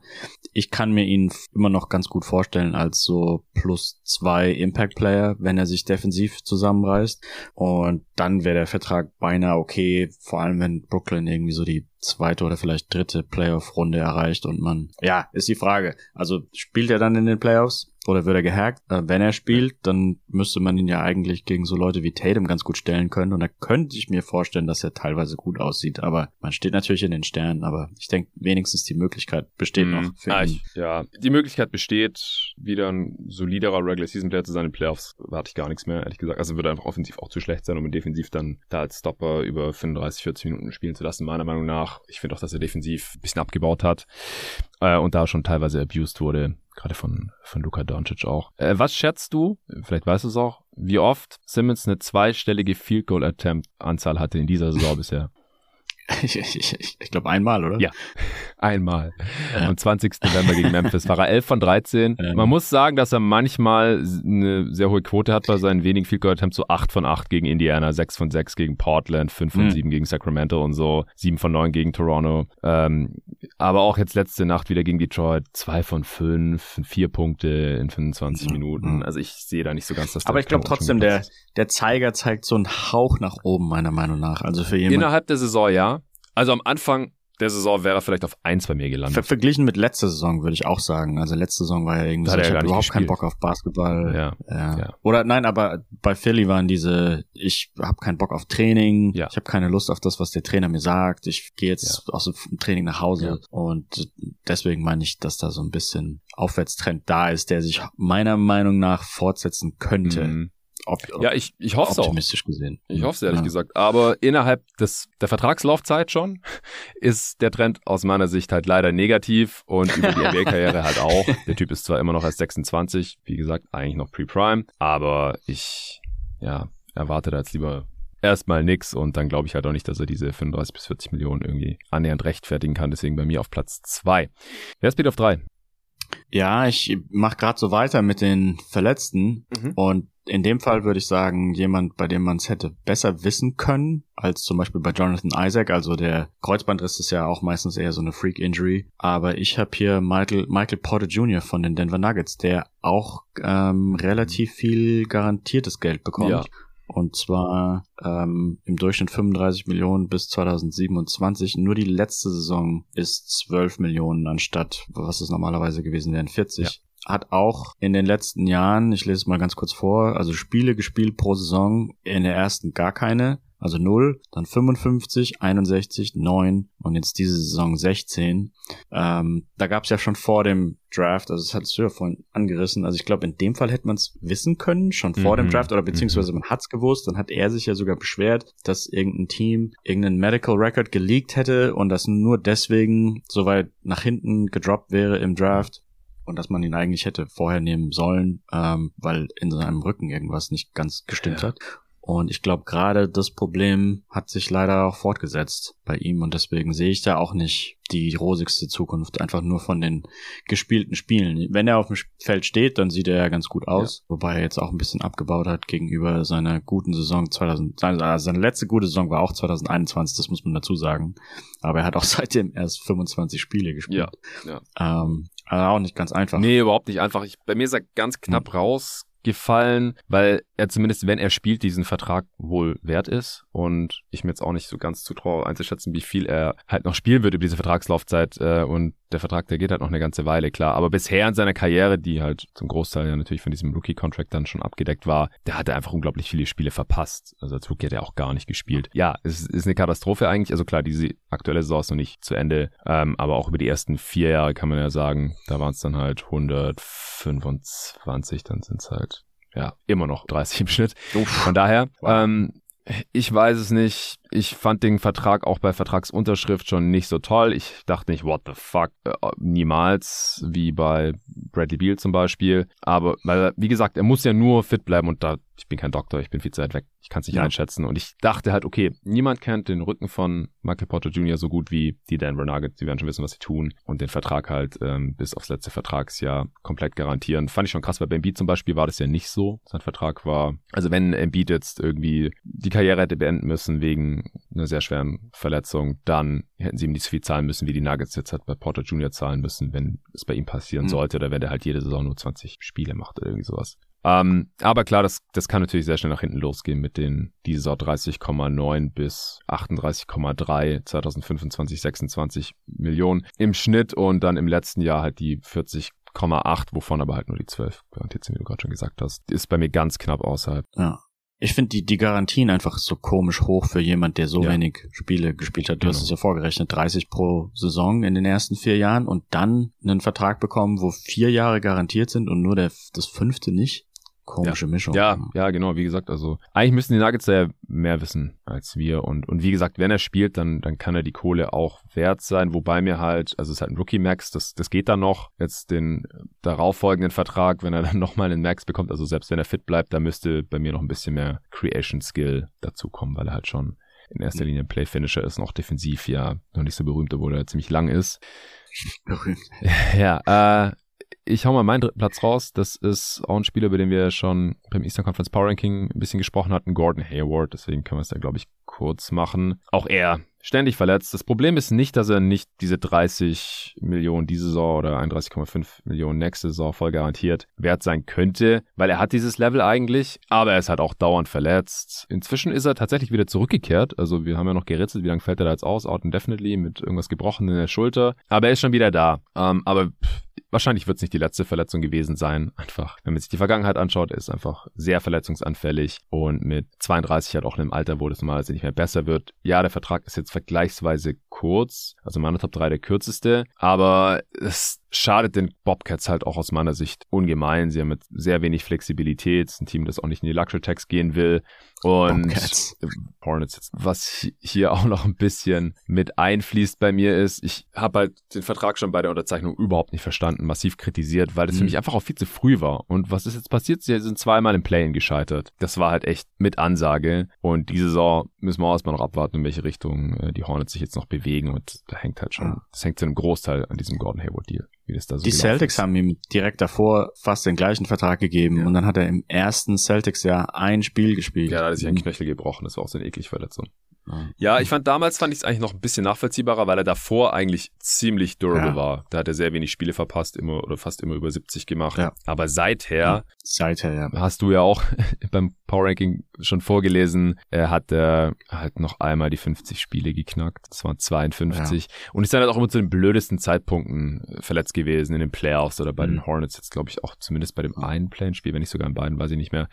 ich kann mir ihn immer noch ganz gut vorstellen als so plus zwei Impact Player, wenn er sich defensiv zusammenreißt und dann wäre der Vertrag beinahe okay, vor allem wenn Brooklyn irgendwie so die zweite oder vielleicht dritte Playoff-Runde erreicht und man, ja, ist die Frage. Also spielt er dann in den Playoffs? Oder wird er gehackt? Äh, wenn er spielt, dann müsste man ihn ja eigentlich gegen so Leute wie Tatum ganz gut stellen können. Und da könnte ich mir vorstellen, dass er teilweise gut aussieht. Aber man steht natürlich in den Sternen. Aber ich denke, wenigstens die Möglichkeit besteht mhm. noch. Für ah, ihn. Ich, ja, die Möglichkeit besteht, wieder ein soliderer Regular Season Player zu sein. In Playoffs warte ich gar nichts mehr, ehrlich gesagt. Also würde einfach offensiv auch zu schlecht sein, um ihn defensiv dann da als Stopper über 35, 40 Minuten spielen zu lassen, meiner Meinung nach. Ich finde auch, dass er defensiv ein bisschen abgebaut hat. Äh, und da schon teilweise abused wurde, gerade von, von Luka Doncic auch. Äh, was schätzt du, vielleicht weißt du es auch, wie oft Simmons eine zweistellige Field Goal Attempt Anzahl hatte in dieser Saison bisher? Ich, ich, ich, glaube einmal, oder? Ja, einmal. Ja. Am 20. November gegen Memphis war er 11 von 13. Ja. Man muss sagen, dass er manchmal eine sehr hohe Quote hat bei seinen wenigen Field Goal Attempts, so 8 von 8 gegen Indiana, 6 von 6 gegen Portland, 5 von mhm. 7 gegen Sacramento und so, 7 von 9 gegen Toronto. Ähm, aber auch jetzt letzte Nacht wieder gegen Detroit, 2 von 5, 4 Punkte in 25 mhm. Minuten. Also ich sehe da nicht so ganz, dass Aber ich glaube trotzdem, der, der Zeiger zeigt so einen Hauch nach oben, meiner Meinung nach. Also für jemanden. Innerhalb der Saison, ja. Also am Anfang der Saison wäre er vielleicht auf eins bei mir gelandet. Ver verglichen mit letzter Saison würde ich auch sagen. Also letzte Saison war ja irgendwie so, ich habe überhaupt gespielt. keinen Bock auf Basketball. Ja, ja. ja. Oder nein, aber bei Philly waren diese, ich habe keinen Bock auf Training, ja. ich habe keine Lust auf das, was der Trainer mir sagt. Ich gehe jetzt ja. aus dem Training nach Hause ja. und deswegen meine ich, dass da so ein bisschen Aufwärtstrend da ist, der sich meiner Meinung nach fortsetzen könnte. Mhm. Ob, ja, ich, ich hoffe es auch. Optimistisch gesehen. Ich hoffe es ehrlich ja. gesagt. Aber innerhalb des, der Vertragslaufzeit schon ist der Trend aus meiner Sicht halt leider negativ und über die NBA-Karriere halt auch. Der Typ ist zwar immer noch erst 26, wie gesagt, eigentlich noch Pre-Prime, aber ich, ja, erwarte da jetzt lieber erstmal nix und dann glaube ich halt auch nicht, dass er diese 35 bis 40 Millionen irgendwie annähernd rechtfertigen kann. Deswegen bei mir auf Platz zwei. Wer ist Speed auf drei? Ja, ich mache gerade so weiter mit den Verletzten mhm. und in dem Fall würde ich sagen, jemand, bei dem man es hätte besser wissen können, als zum Beispiel bei Jonathan Isaac. Also der Kreuzbandriss ist ja auch meistens eher so eine Freak-Injury. Aber ich habe hier Michael, Michael Porter Jr. von den Denver Nuggets, der auch ähm, relativ viel garantiertes Geld bekommt. Ja. Und zwar ähm, im Durchschnitt 35 Millionen bis 2027. Nur die letzte Saison ist 12 Millionen anstatt, was es normalerweise gewesen wären, 40. Ja hat auch in den letzten Jahren, ich lese es mal ganz kurz vor, also Spiele gespielt pro Saison, in der ersten gar keine, also 0, dann 55, 61, 9 und jetzt diese Saison 16. Ähm, da gab es ja schon vor dem Draft, also das hattest du ja vorhin angerissen, also ich glaube, in dem Fall hätte man es wissen können, schon vor mhm. dem Draft, oder beziehungsweise mhm. man hat's gewusst, dann hat er sich ja sogar beschwert, dass irgendein Team irgendeinen Medical Record geleakt hätte und das nur deswegen so weit nach hinten gedroppt wäre im Draft, und dass man ihn eigentlich hätte vorher nehmen sollen, ähm, weil in seinem Rücken irgendwas nicht ganz gestimmt ja. hat. Und ich glaube, gerade das Problem hat sich leider auch fortgesetzt bei ihm und deswegen sehe ich da auch nicht die rosigste Zukunft, einfach nur von den gespielten Spielen. Wenn er auf dem Feld steht, dann sieht er ja ganz gut aus, ja. wobei er jetzt auch ein bisschen abgebaut hat gegenüber seiner guten Saison 2000. Also seine letzte gute Saison war auch 2021, das muss man dazu sagen. Aber er hat auch seitdem erst 25 Spiele gespielt. Ja, ja. Ähm, also auch nicht ganz einfach. Nee, überhaupt nicht einfach. Ich, bei mir ist er ganz knapp hm. raus gefallen, weil er zumindest, wenn er spielt, diesen Vertrag wohl wert ist und ich mir jetzt auch nicht so ganz zutraue einzuschätzen, wie viel er halt noch spielen wird über diese Vertragslaufzeit äh, und der Vertrag, der geht halt noch eine ganze Weile, klar. Aber bisher in seiner Karriere, die halt zum Großteil ja natürlich von diesem Rookie-Contract dann schon abgedeckt war, der hatte einfach unglaublich viele Spiele verpasst. Also als Rookie hat er auch gar nicht gespielt. Ja, es ist eine Katastrophe eigentlich. Also klar, diese aktuelle Saison ist noch nicht zu Ende, ähm, aber auch über die ersten vier Jahre kann man ja sagen, da waren es dann halt 125, dann sind es halt ja, immer noch 30 im Schnitt. Uff. Von daher, ähm, ich weiß es nicht. Ich fand den Vertrag auch bei Vertragsunterschrift schon nicht so toll. Ich dachte nicht, what the fuck, äh, niemals, wie bei Bradley Beal zum Beispiel. Aber, weil, wie gesagt, er muss ja nur fit bleiben und da, ich bin kein Doktor, ich bin viel zu weit weg. Ich kann es nicht ja. einschätzen. Und ich dachte halt, okay, niemand kennt den Rücken von Michael Porter Jr. so gut wie die Denver Nuggets. Die werden schon wissen, was sie tun. Und den Vertrag halt ähm, bis aufs letzte Vertragsjahr komplett garantieren. Fand ich schon krass, weil bei Embiid zum Beispiel war das ja nicht so. Sein Vertrag war, also wenn Embiid jetzt irgendwie die Karriere hätte beenden müssen wegen einer sehr schweren Verletzung, dann hätten sie ihm nicht so viel zahlen müssen, wie die Nuggets jetzt halt bei Porter Jr. zahlen müssen, wenn es bei ihm passieren mhm. sollte oder wenn er halt jede Saison nur 20 Spiele macht oder irgendwie sowas. Ähm, aber klar, das, das kann natürlich sehr schnell nach hinten losgehen mit den die Saison 30,9 bis 38,3 2025, 26 Millionen im Schnitt und dann im letzten Jahr halt die 40,8, wovon aber halt nur die 12 garantiert sind, wie du gerade schon gesagt hast. ist bei mir ganz knapp außerhalb. Ja. Ich finde die, die Garantien einfach so komisch hoch für jemand, der so ja. wenig Spiele gespielt hat. Du genau. hast es ja vorgerechnet, 30 pro Saison in den ersten vier Jahren und dann einen Vertrag bekommen, wo vier Jahre garantiert sind und nur der, das fünfte nicht. Komische ja. Mischung. Ja, ja, genau, wie gesagt, also eigentlich müssen die Nuggets ja mehr wissen als wir und, und wie gesagt, wenn er spielt, dann, dann kann er die Kohle auch wert sein, wobei mir halt, also es ist halt ein Rookie-Max, das, das geht dann noch, jetzt den darauffolgenden Vertrag, wenn er dann nochmal einen Max bekommt, also selbst wenn er fit bleibt, da müsste bei mir noch ein bisschen mehr Creation-Skill dazukommen, weil er halt schon in erster Linie ein Play-Finisher ist, noch defensiv ja noch nicht so berühmt, obwohl er ziemlich lang ist. Berühmt. Ja, äh, ich hau mal meinen dritten Platz raus. Das ist auch ein Spieler, über den wir schon beim Eastern Conference Power Ranking ein bisschen gesprochen hatten, Gordon Hayward. Deswegen können wir es da, glaube ich, kurz machen. Auch er ständig verletzt. Das Problem ist nicht, dass er nicht diese 30 Millionen diese Saison oder 31,5 Millionen nächste Saison voll garantiert wert sein könnte, weil er hat dieses Level eigentlich, aber er ist halt auch dauernd verletzt. Inzwischen ist er tatsächlich wieder zurückgekehrt. Also wir haben ja noch geritzelt, wie lange fällt er da jetzt aus? Out indefinitely mit irgendwas gebrochen in der Schulter. Aber er ist schon wieder da. Ähm, aber pff, wahrscheinlich wird es nicht die letzte Verletzung gewesen sein. Einfach, wenn man sich die Vergangenheit anschaut, ist einfach sehr verletzungsanfällig und mit 32 halt auch in einem Alter, wo das normalerweise nicht mehr besser wird. Ja, der Vertrag ist jetzt vergleichsweise kurz, also meine Top 3 der kürzeste, aber es schadet den Bobcats halt auch aus meiner Sicht ungemein. Sie haben mit sehr wenig Flexibilität, ist ein Team, das auch nicht in die Luxury Tax gehen will und Bobcats. Hornets jetzt. Was hier auch noch ein bisschen mit einfließt bei mir ist, ich habe halt den Vertrag schon bei der Unterzeichnung überhaupt nicht verstanden, massiv kritisiert, weil das für Mhm. mich einfach auch viel zu früh war. Und was ist jetzt passiert? Sie sind zweimal im Play-In gescheitert. Das war halt echt mit Ansage. Und diese Saison müssen wir auch erstmal noch abwarten, in welche Richtung äh, die Hornets sich jetzt noch bewegen. Und da hängt halt schon, das hängt zu einem Großteil an diesem Gordon Hayward-Deal. Wie das da so Die Celtics ist. haben ihm direkt davor fast den gleichen Vertrag gegeben Ja. und dann hat er im ersten Celtics-Jahr ein Spiel gespielt. Ja, da hat sich ein Und- Knöchel gebrochen. Das war auch so eine eklige Verletzung. Ja. Ja, ich fand damals fand ich es eigentlich noch ein bisschen nachvollziehbarer, weil er davor eigentlich ziemlich durable Ja. war. Da hat er sehr wenig Spiele verpasst, immer oder fast immer über 70 gemacht. Ja. Aber seither Seither, ja. hast du ja auch beim Power Ranking schon vorgelesen, er hat er halt noch einmal die 50 Spiele geknackt. Das waren 52 und ist dann halt auch immer zu den blödesten Zeitpunkten äh, verletzt gewesen in den Playoffs oder bei Mhm. den Hornets jetzt glaube ich auch zumindest bei dem einen Play-Spiel, wenn nicht sogar in beiden, weiß ich nicht mehr.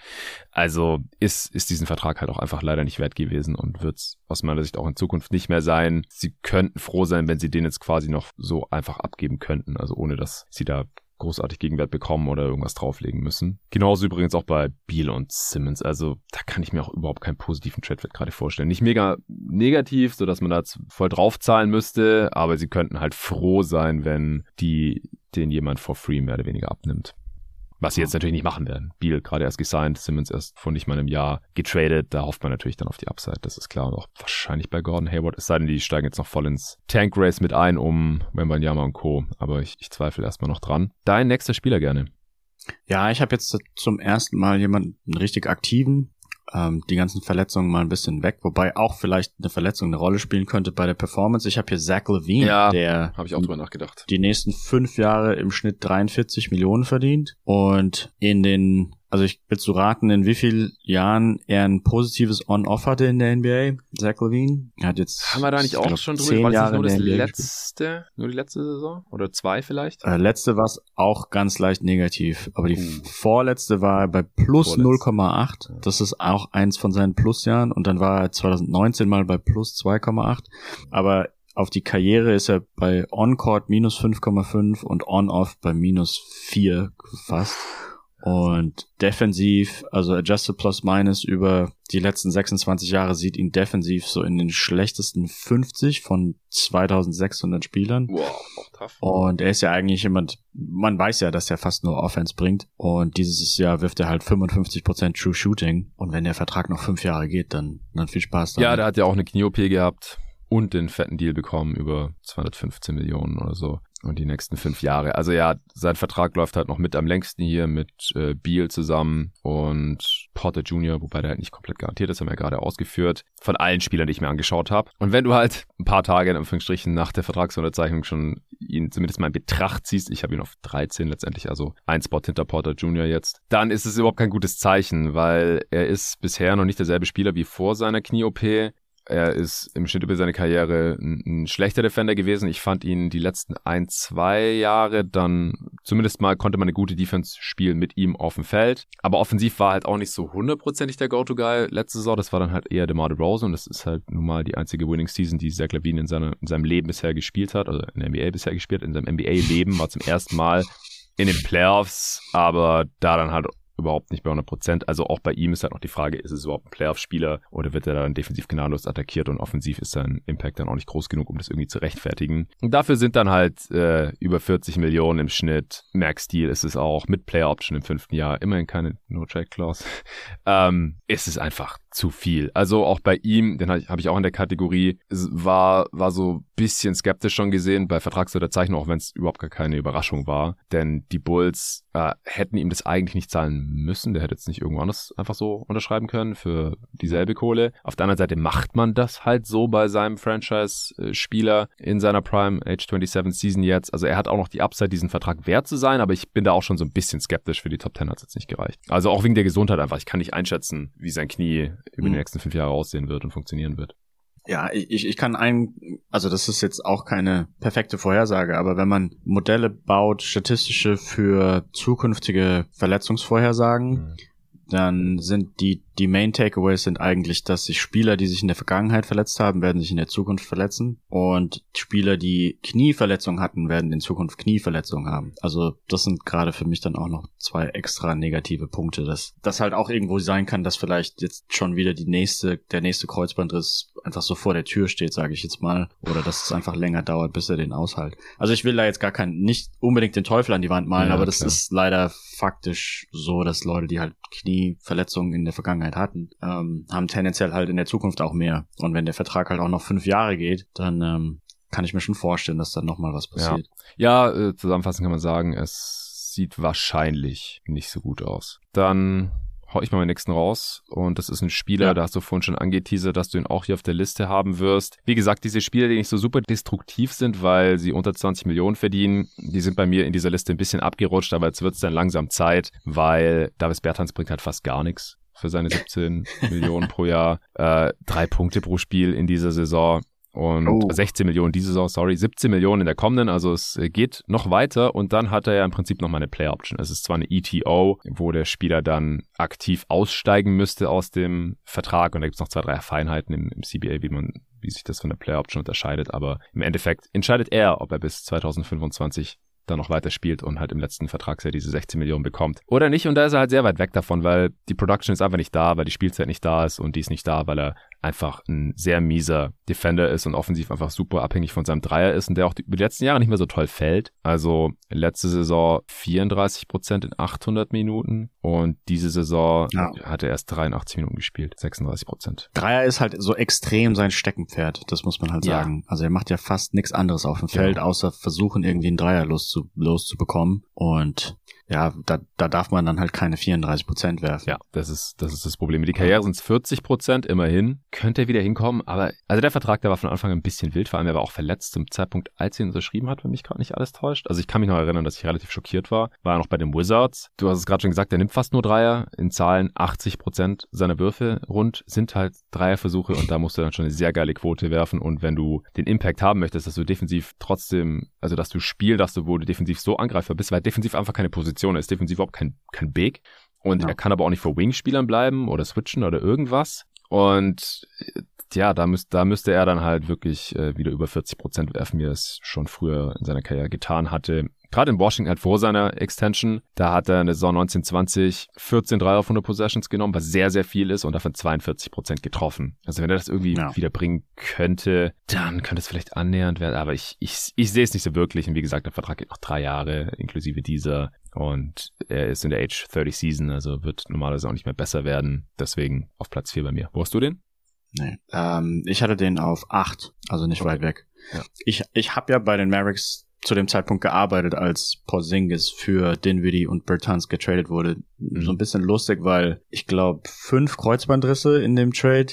Also ist ist diesen Vertrag halt auch einfach leider nicht wert gewesen und wird's aus meiner Sicht auch in Zukunft nicht mehr sein. Sie könnten froh sein, wenn sie den jetzt quasi noch so einfach abgeben könnten, also ohne dass sie da großartig Gegenwert bekommen oder irgendwas drauflegen müssen. Genauso übrigens auch bei Beal und Simmons. Also da kann ich mir auch überhaupt keinen positiven Trade-Wert gerade vorstellen. Nicht mega negativ, so dass man da voll draufzahlen müsste, aber sie könnten halt froh sein, wenn die den jemand for free mehr oder weniger abnimmt. Was sie jetzt natürlich nicht machen werden. Beal gerade erst gesigned, Simmons erst vor nicht mal einem Jahr getradet. Da hofft man natürlich dann auf die Upside, das ist klar. Und auch wahrscheinlich bei Gordon Hayward. Es sei denn, die steigen jetzt noch voll ins Tank Race mit ein, um Wembanyama und Co. Aber ich, ich zweifle erstmal noch dran. Dein nächster Spieler gerne. Ja, ich habe jetzt zum ersten Mal jemanden richtig aktiven, ähm, die ganzen Verletzungen mal ein bisschen weg, wobei auch vielleicht eine Verletzung eine Rolle spielen könnte bei der Performance. Ich habe hier Zach Levine, Ja, der Habe ich auch drüber nachgedacht. die nächsten fünf Jahre im Schnitt 43 Millionen verdient und in den also ich willst du raten, in wie vielen Jahren er ein positives On-Off hatte in der NBA, Zach Levine? Er hat jetzt Haben wir da nicht ich auch glaub, schon drüber? zehn War Jahre nur das NBA gespielt. letzte, nur die letzte Saison? Oder zwei vielleicht? Äh, letzte war es auch ganz leicht negativ, aber die Uh. vorletzte war er bei plus Vorletzte. 0,8. Das ist auch eins von seinen Plusjahren und dann war er 2019 mal bei plus 2,8. Aber auf die Karriere ist er bei On-Court minus 5,5 und On-Off bei minus 4 fast. Und defensiv, also Adjusted Plus Minus über die letzten 26 Jahre sieht ihn defensiv so in den schlechtesten 50 von 2600 Spielern. Wow, auch tough. Und er ist ja eigentlich jemand, man weiß ja, dass er fast nur Offense bringt. Und dieses Jahr wirft er halt 55% True Shooting. Und wenn der Vertrag noch fünf Jahre geht, dann, dann viel Spaß damit. Ja, der hat ja auch eine Knie-OP gehabt und den fetten Deal bekommen über 215 Millionen oder so. Und die nächsten fünf Jahre. Also ja, sein Vertrag läuft halt noch mit am längsten hier mit äh, Beal zusammen und Porter Jr., wobei der halt nicht komplett garantiert ist, haben wir ja gerade ausgeführt, von allen Spielern, die ich mir angeschaut habe. Und wenn du halt ein paar Tage in Anführungsstrichen nach der Vertragsunterzeichnung schon ihn zumindest mal in Betracht ziehst, ich habe ihn auf 13 letztendlich, also ein Spot hinter Porter Jr. jetzt, dann ist es überhaupt kein gutes Zeichen, weil er ist bisher noch nicht derselbe Spieler wie vor seiner Knie-OP. Er ist im Schnitt über seine Karriere ein, ein schlechter Defender gewesen. Ich fand ihn die letzten ein, zwei Jahre dann zumindest mal konnte man eine gute Defense spielen mit ihm auf dem Feld. Aber offensiv war halt auch nicht so hundertprozentig der Go-To-Guy letzte Saison. Das war dann halt eher DeMar DeRozan und das ist halt nun mal die einzige Winning-Season, die Zach Levine in, seine, in seinem Leben bisher gespielt hat, also in der NBA bisher gespielt. In seinem NBA-Leben war zum ersten Mal in den Playoffs, aber da dann halt überhaupt nicht bei 100 Prozent. Also auch bei ihm ist halt noch die Frage, ist es überhaupt ein Playoff-Spieler oder wird er dann defensiv gnadenlos attackiert und offensiv ist sein Impact dann auch nicht groß genug, um das irgendwie zu rechtfertigen. Und dafür sind dann halt äh, über 40 Millionen im Schnitt. Max Deal ist es auch mit Player Option im fünften Jahr. Immerhin keine No-Trade-Clause. ähm, ist es einfach zu viel. Also auch bei ihm, den habe ich auch in der Kategorie, war, war so bisschen skeptisch schon gesehen bei Vertragsunterzeichnung, auch wenn es überhaupt gar keine Überraschung war. Denn die Bulls äh, hätten ihm das eigentlich nicht zahlen müssen. Der hätte jetzt nicht irgendwo anders einfach so unterschreiben können für dieselbe Kohle. Auf der anderen Seite macht man das halt so bei seinem Franchise-Spieler in seiner Prime Age 27 Season jetzt. Also er hat auch noch die Upside, diesen Vertrag wert zu sein, aber ich bin da auch schon so ein bisschen skeptisch. Für die Top 10 hat es jetzt nicht gereicht. Also auch wegen der Gesundheit einfach. Ich kann nicht einschätzen, wie sein Knie über mhm. die nächsten fünf Jahre aussehen wird und funktionieren wird. Ja, ich, ich kann ein, also das ist jetzt auch keine perfekte Vorhersage, aber wenn man Modelle baut, statistische für zukünftige Verletzungsvorhersagen, mhm dann sind die, die Main Takeaways sind eigentlich, dass sich Spieler, die sich in der Vergangenheit verletzt haben, werden sich in der Zukunft verletzen. Und Spieler, die Knieverletzungen hatten, werden in Zukunft Knieverletzungen haben. Also das sind gerade für mich dann auch noch zwei extra negative Punkte, dass das halt auch irgendwo sein kann, dass vielleicht jetzt schon wieder die nächste, der nächste Kreuzbandriss einfach so vor der Tür steht, sage ich jetzt mal. Oder dass es einfach länger dauert, bis er den aushält. Also ich will da jetzt gar kein, nicht unbedingt den Teufel an die Wand malen, ja, aber das klar. ist leider faktisch so, dass Leute, die halt Knieverletzungen in der Vergangenheit hatten, ähm, haben tendenziell halt in der Zukunft auch mehr. Und wenn der Vertrag halt auch noch fünf Jahre geht, dann ähm, kann ich mir schon vorstellen, dass da nochmal was passiert. Ja, ja äh, zusammenfassend kann man sagen, es sieht wahrscheinlich nicht so gut aus. Dann hau ich mal meinen nächsten raus. Und das ist ein Spieler, ja. da hast du vorhin schon angeteasert, dass du ihn auch hier auf der Liste haben wirst. Wie gesagt, diese Spieler, die nicht so super destruktiv sind, weil sie unter 20 Millionen verdienen, die sind bei mir in dieser Liste ein bisschen abgerutscht, aber jetzt wird es dann langsam Zeit, weil Davis Bertans bringt halt fast gar nichts für seine 17 Millionen pro Jahr. Äh, drei Punkte pro Spiel in dieser Saison. Und oh. 16 Millionen diese Saison, sorry, 17 Millionen in der kommenden, also es geht noch weiter und dann hat er ja im Prinzip noch mal eine Player Option. Es ist zwar eine ETO, wo der Spieler dann aktiv aussteigen müsste aus dem Vertrag und da gibt es noch zwei, drei Feinheiten im, im CBA, wie man, wie sich das von der Player Option unterscheidet, aber im Endeffekt entscheidet er, ob er bis 2025 dann noch weiterspielt und halt im letzten Vertragsjahr diese 16 Millionen bekommt. Oder nicht, und da ist er halt sehr weit weg davon, weil die Production ist einfach nicht da, weil die Spielzeit nicht da ist und die ist nicht da, weil er einfach ein sehr mieser Defender ist und offensiv einfach super abhängig von seinem Dreier ist und der auch über die letzten Jahre nicht mehr so toll fällt. Also letzte Saison 34 Prozent in 800 Minuten und diese Saison ja. hat er erst 83 Minuten gespielt, 36 Prozent. Dreier ist halt so extrem sein Steckenpferd, das muss man halt ja. sagen. Also er macht ja fast nichts anderes auf dem Feld, ja. außer versuchen irgendwie einen Dreier loszu loszubekommen. Und ja, da, da darf man dann halt keine 34 Prozent werfen. Ja, das ist, das ist das Problem. Die Karriere sind 40 Prozent, immerhin. Könnte er wieder hinkommen, aber, also der Vertrag, der war von Anfang an ein bisschen wild, vor allem er war auch verletzt zum Zeitpunkt, als er ihn unterschrieben hat, wenn mich gerade nicht alles täuscht. Also ich kann mich noch erinnern, dass ich relativ schockiert war. War er noch bei den Wizards. Du hast es gerade schon gesagt, er nimmt fast nur Dreier. In Zahlen 80 Prozent seiner Würfe rund sind halt Dreierversuche und da musst du dann schon eine sehr geile Quote werfen und wenn du den Impact haben möchtest, dass du defensiv trotzdem, also dass du Spiel, dass du, wo du defensiv so angreifbar bist, weil defensiv einfach keine Position ist. Defensiv überhaupt kein, kein Big. Und ja. er kann aber auch nicht vor Wing-Spielern bleiben oder switchen oder irgendwas. Und ja, da, müsst, da müsste er dann halt wirklich äh, wieder über 40 Prozent werfen, wie er es schon früher in seiner Karriere getan hatte. Gerade in Washington halt vor seiner Extension, da hat er in der Saison 1920 14 Dreier auf 100 Possessions genommen, was sehr, sehr viel ist und davon 42 Prozent getroffen. Also wenn er das irgendwie ja. wieder bringen könnte, dann könnte es vielleicht annähernd werden, aber ich, ich, ich sehe es nicht so wirklich. Und wie gesagt, der Vertrag geht noch drei Jahre, inklusive dieser. Und er ist in der Age 30 Season, also wird normalerweise auch nicht mehr besser werden. Deswegen auf Platz 4 bei mir. Wo hast du den? Nee. Ähm, ich hatte den auf 8, also nicht okay. weit weg. Ja. Ich, ich habe ja bei den Mavericks zu dem Zeitpunkt gearbeitet, als Porzingis für Dinwiddie und Bertans getradet wurde. Mhm. So ein bisschen lustig, weil ich glaube fünf Kreuzbandrisse in dem Trade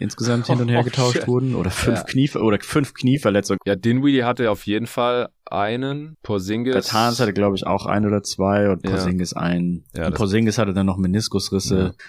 insgesamt hin und her oh, getauscht shit. wurden oder fünf ja. Knie oder fünf Knieverletzungen. Ja, Dinwiddie hatte auf jeden Fall einen, Porzingis. Bertans hatte glaube ich auch ein oder zwei und Porzingis ja. ein. Ja, und Porzingis hatte dann noch Meniskusrisse ja.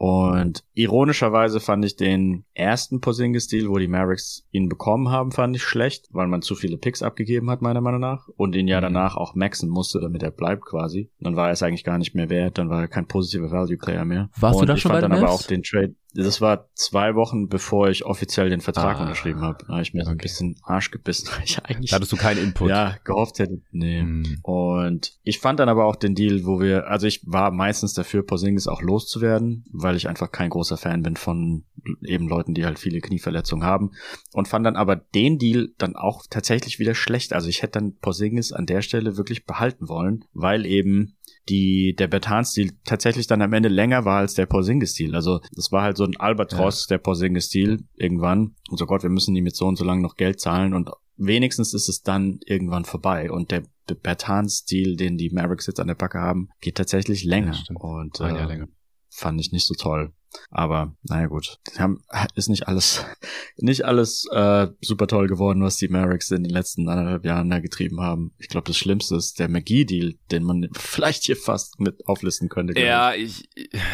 Und ironischerweise fand ich den ersten Porzingis-Deal, wo die Mavericks ihn bekommen haben, fand ich schlecht, weil man zu viele Picks abgegeben hat, meiner Meinung nach. Und ihn ja mhm. danach auch maxen musste, damit er bleibt quasi. Dann war er es eigentlich gar nicht mehr wert, dann war er kein positiver Value-Player mehr. Warst und du da schon bei den dann aber auch den Trade. Das war zwei Wochen, bevor ich offiziell den Vertrag Ah, unterschrieben habe. Da habe ich mir so ein okay. bisschen Arsch gebissen, weil ich eigentlich Da hattest du keinen Input. ja gehofft hätte. Nee. Hm. Und ich fand dann aber auch den Deal, wo wir, also ich war meistens dafür, Porzingis auch loszuwerden, weil ich einfach kein großer Fan bin von eben Leuten, die halt viele Knieverletzungen haben. Und fand dann aber den Deal dann auch tatsächlich wieder schlecht. Also ich hätte dann Porzingis an der Stelle wirklich behalten wollen, weil eben die, der Bertans-Deal tatsächlich dann am Ende länger war als der Porzingis-Deal. Also das war halt so ein Albatros, der Porzingis-Deal irgendwann. Und so Gott, wir müssen ihm jetzt so und so lange noch Geld zahlen und wenigstens ist es dann irgendwann vorbei. Und der Bertans-Deal, den die Mavericks jetzt an der Backe haben, geht tatsächlich länger. Ja, und äh, länger. fand ich nicht so toll. Aber naja gut, haben, ist nicht alles, nicht alles äh, super toll geworden, was die Mavericks in den letzten anderthalb Jahren da getrieben haben. Ich glaube, das Schlimmste ist der McGee-Deal, den man vielleicht hier fast mit auflisten könnte. Ja, ich,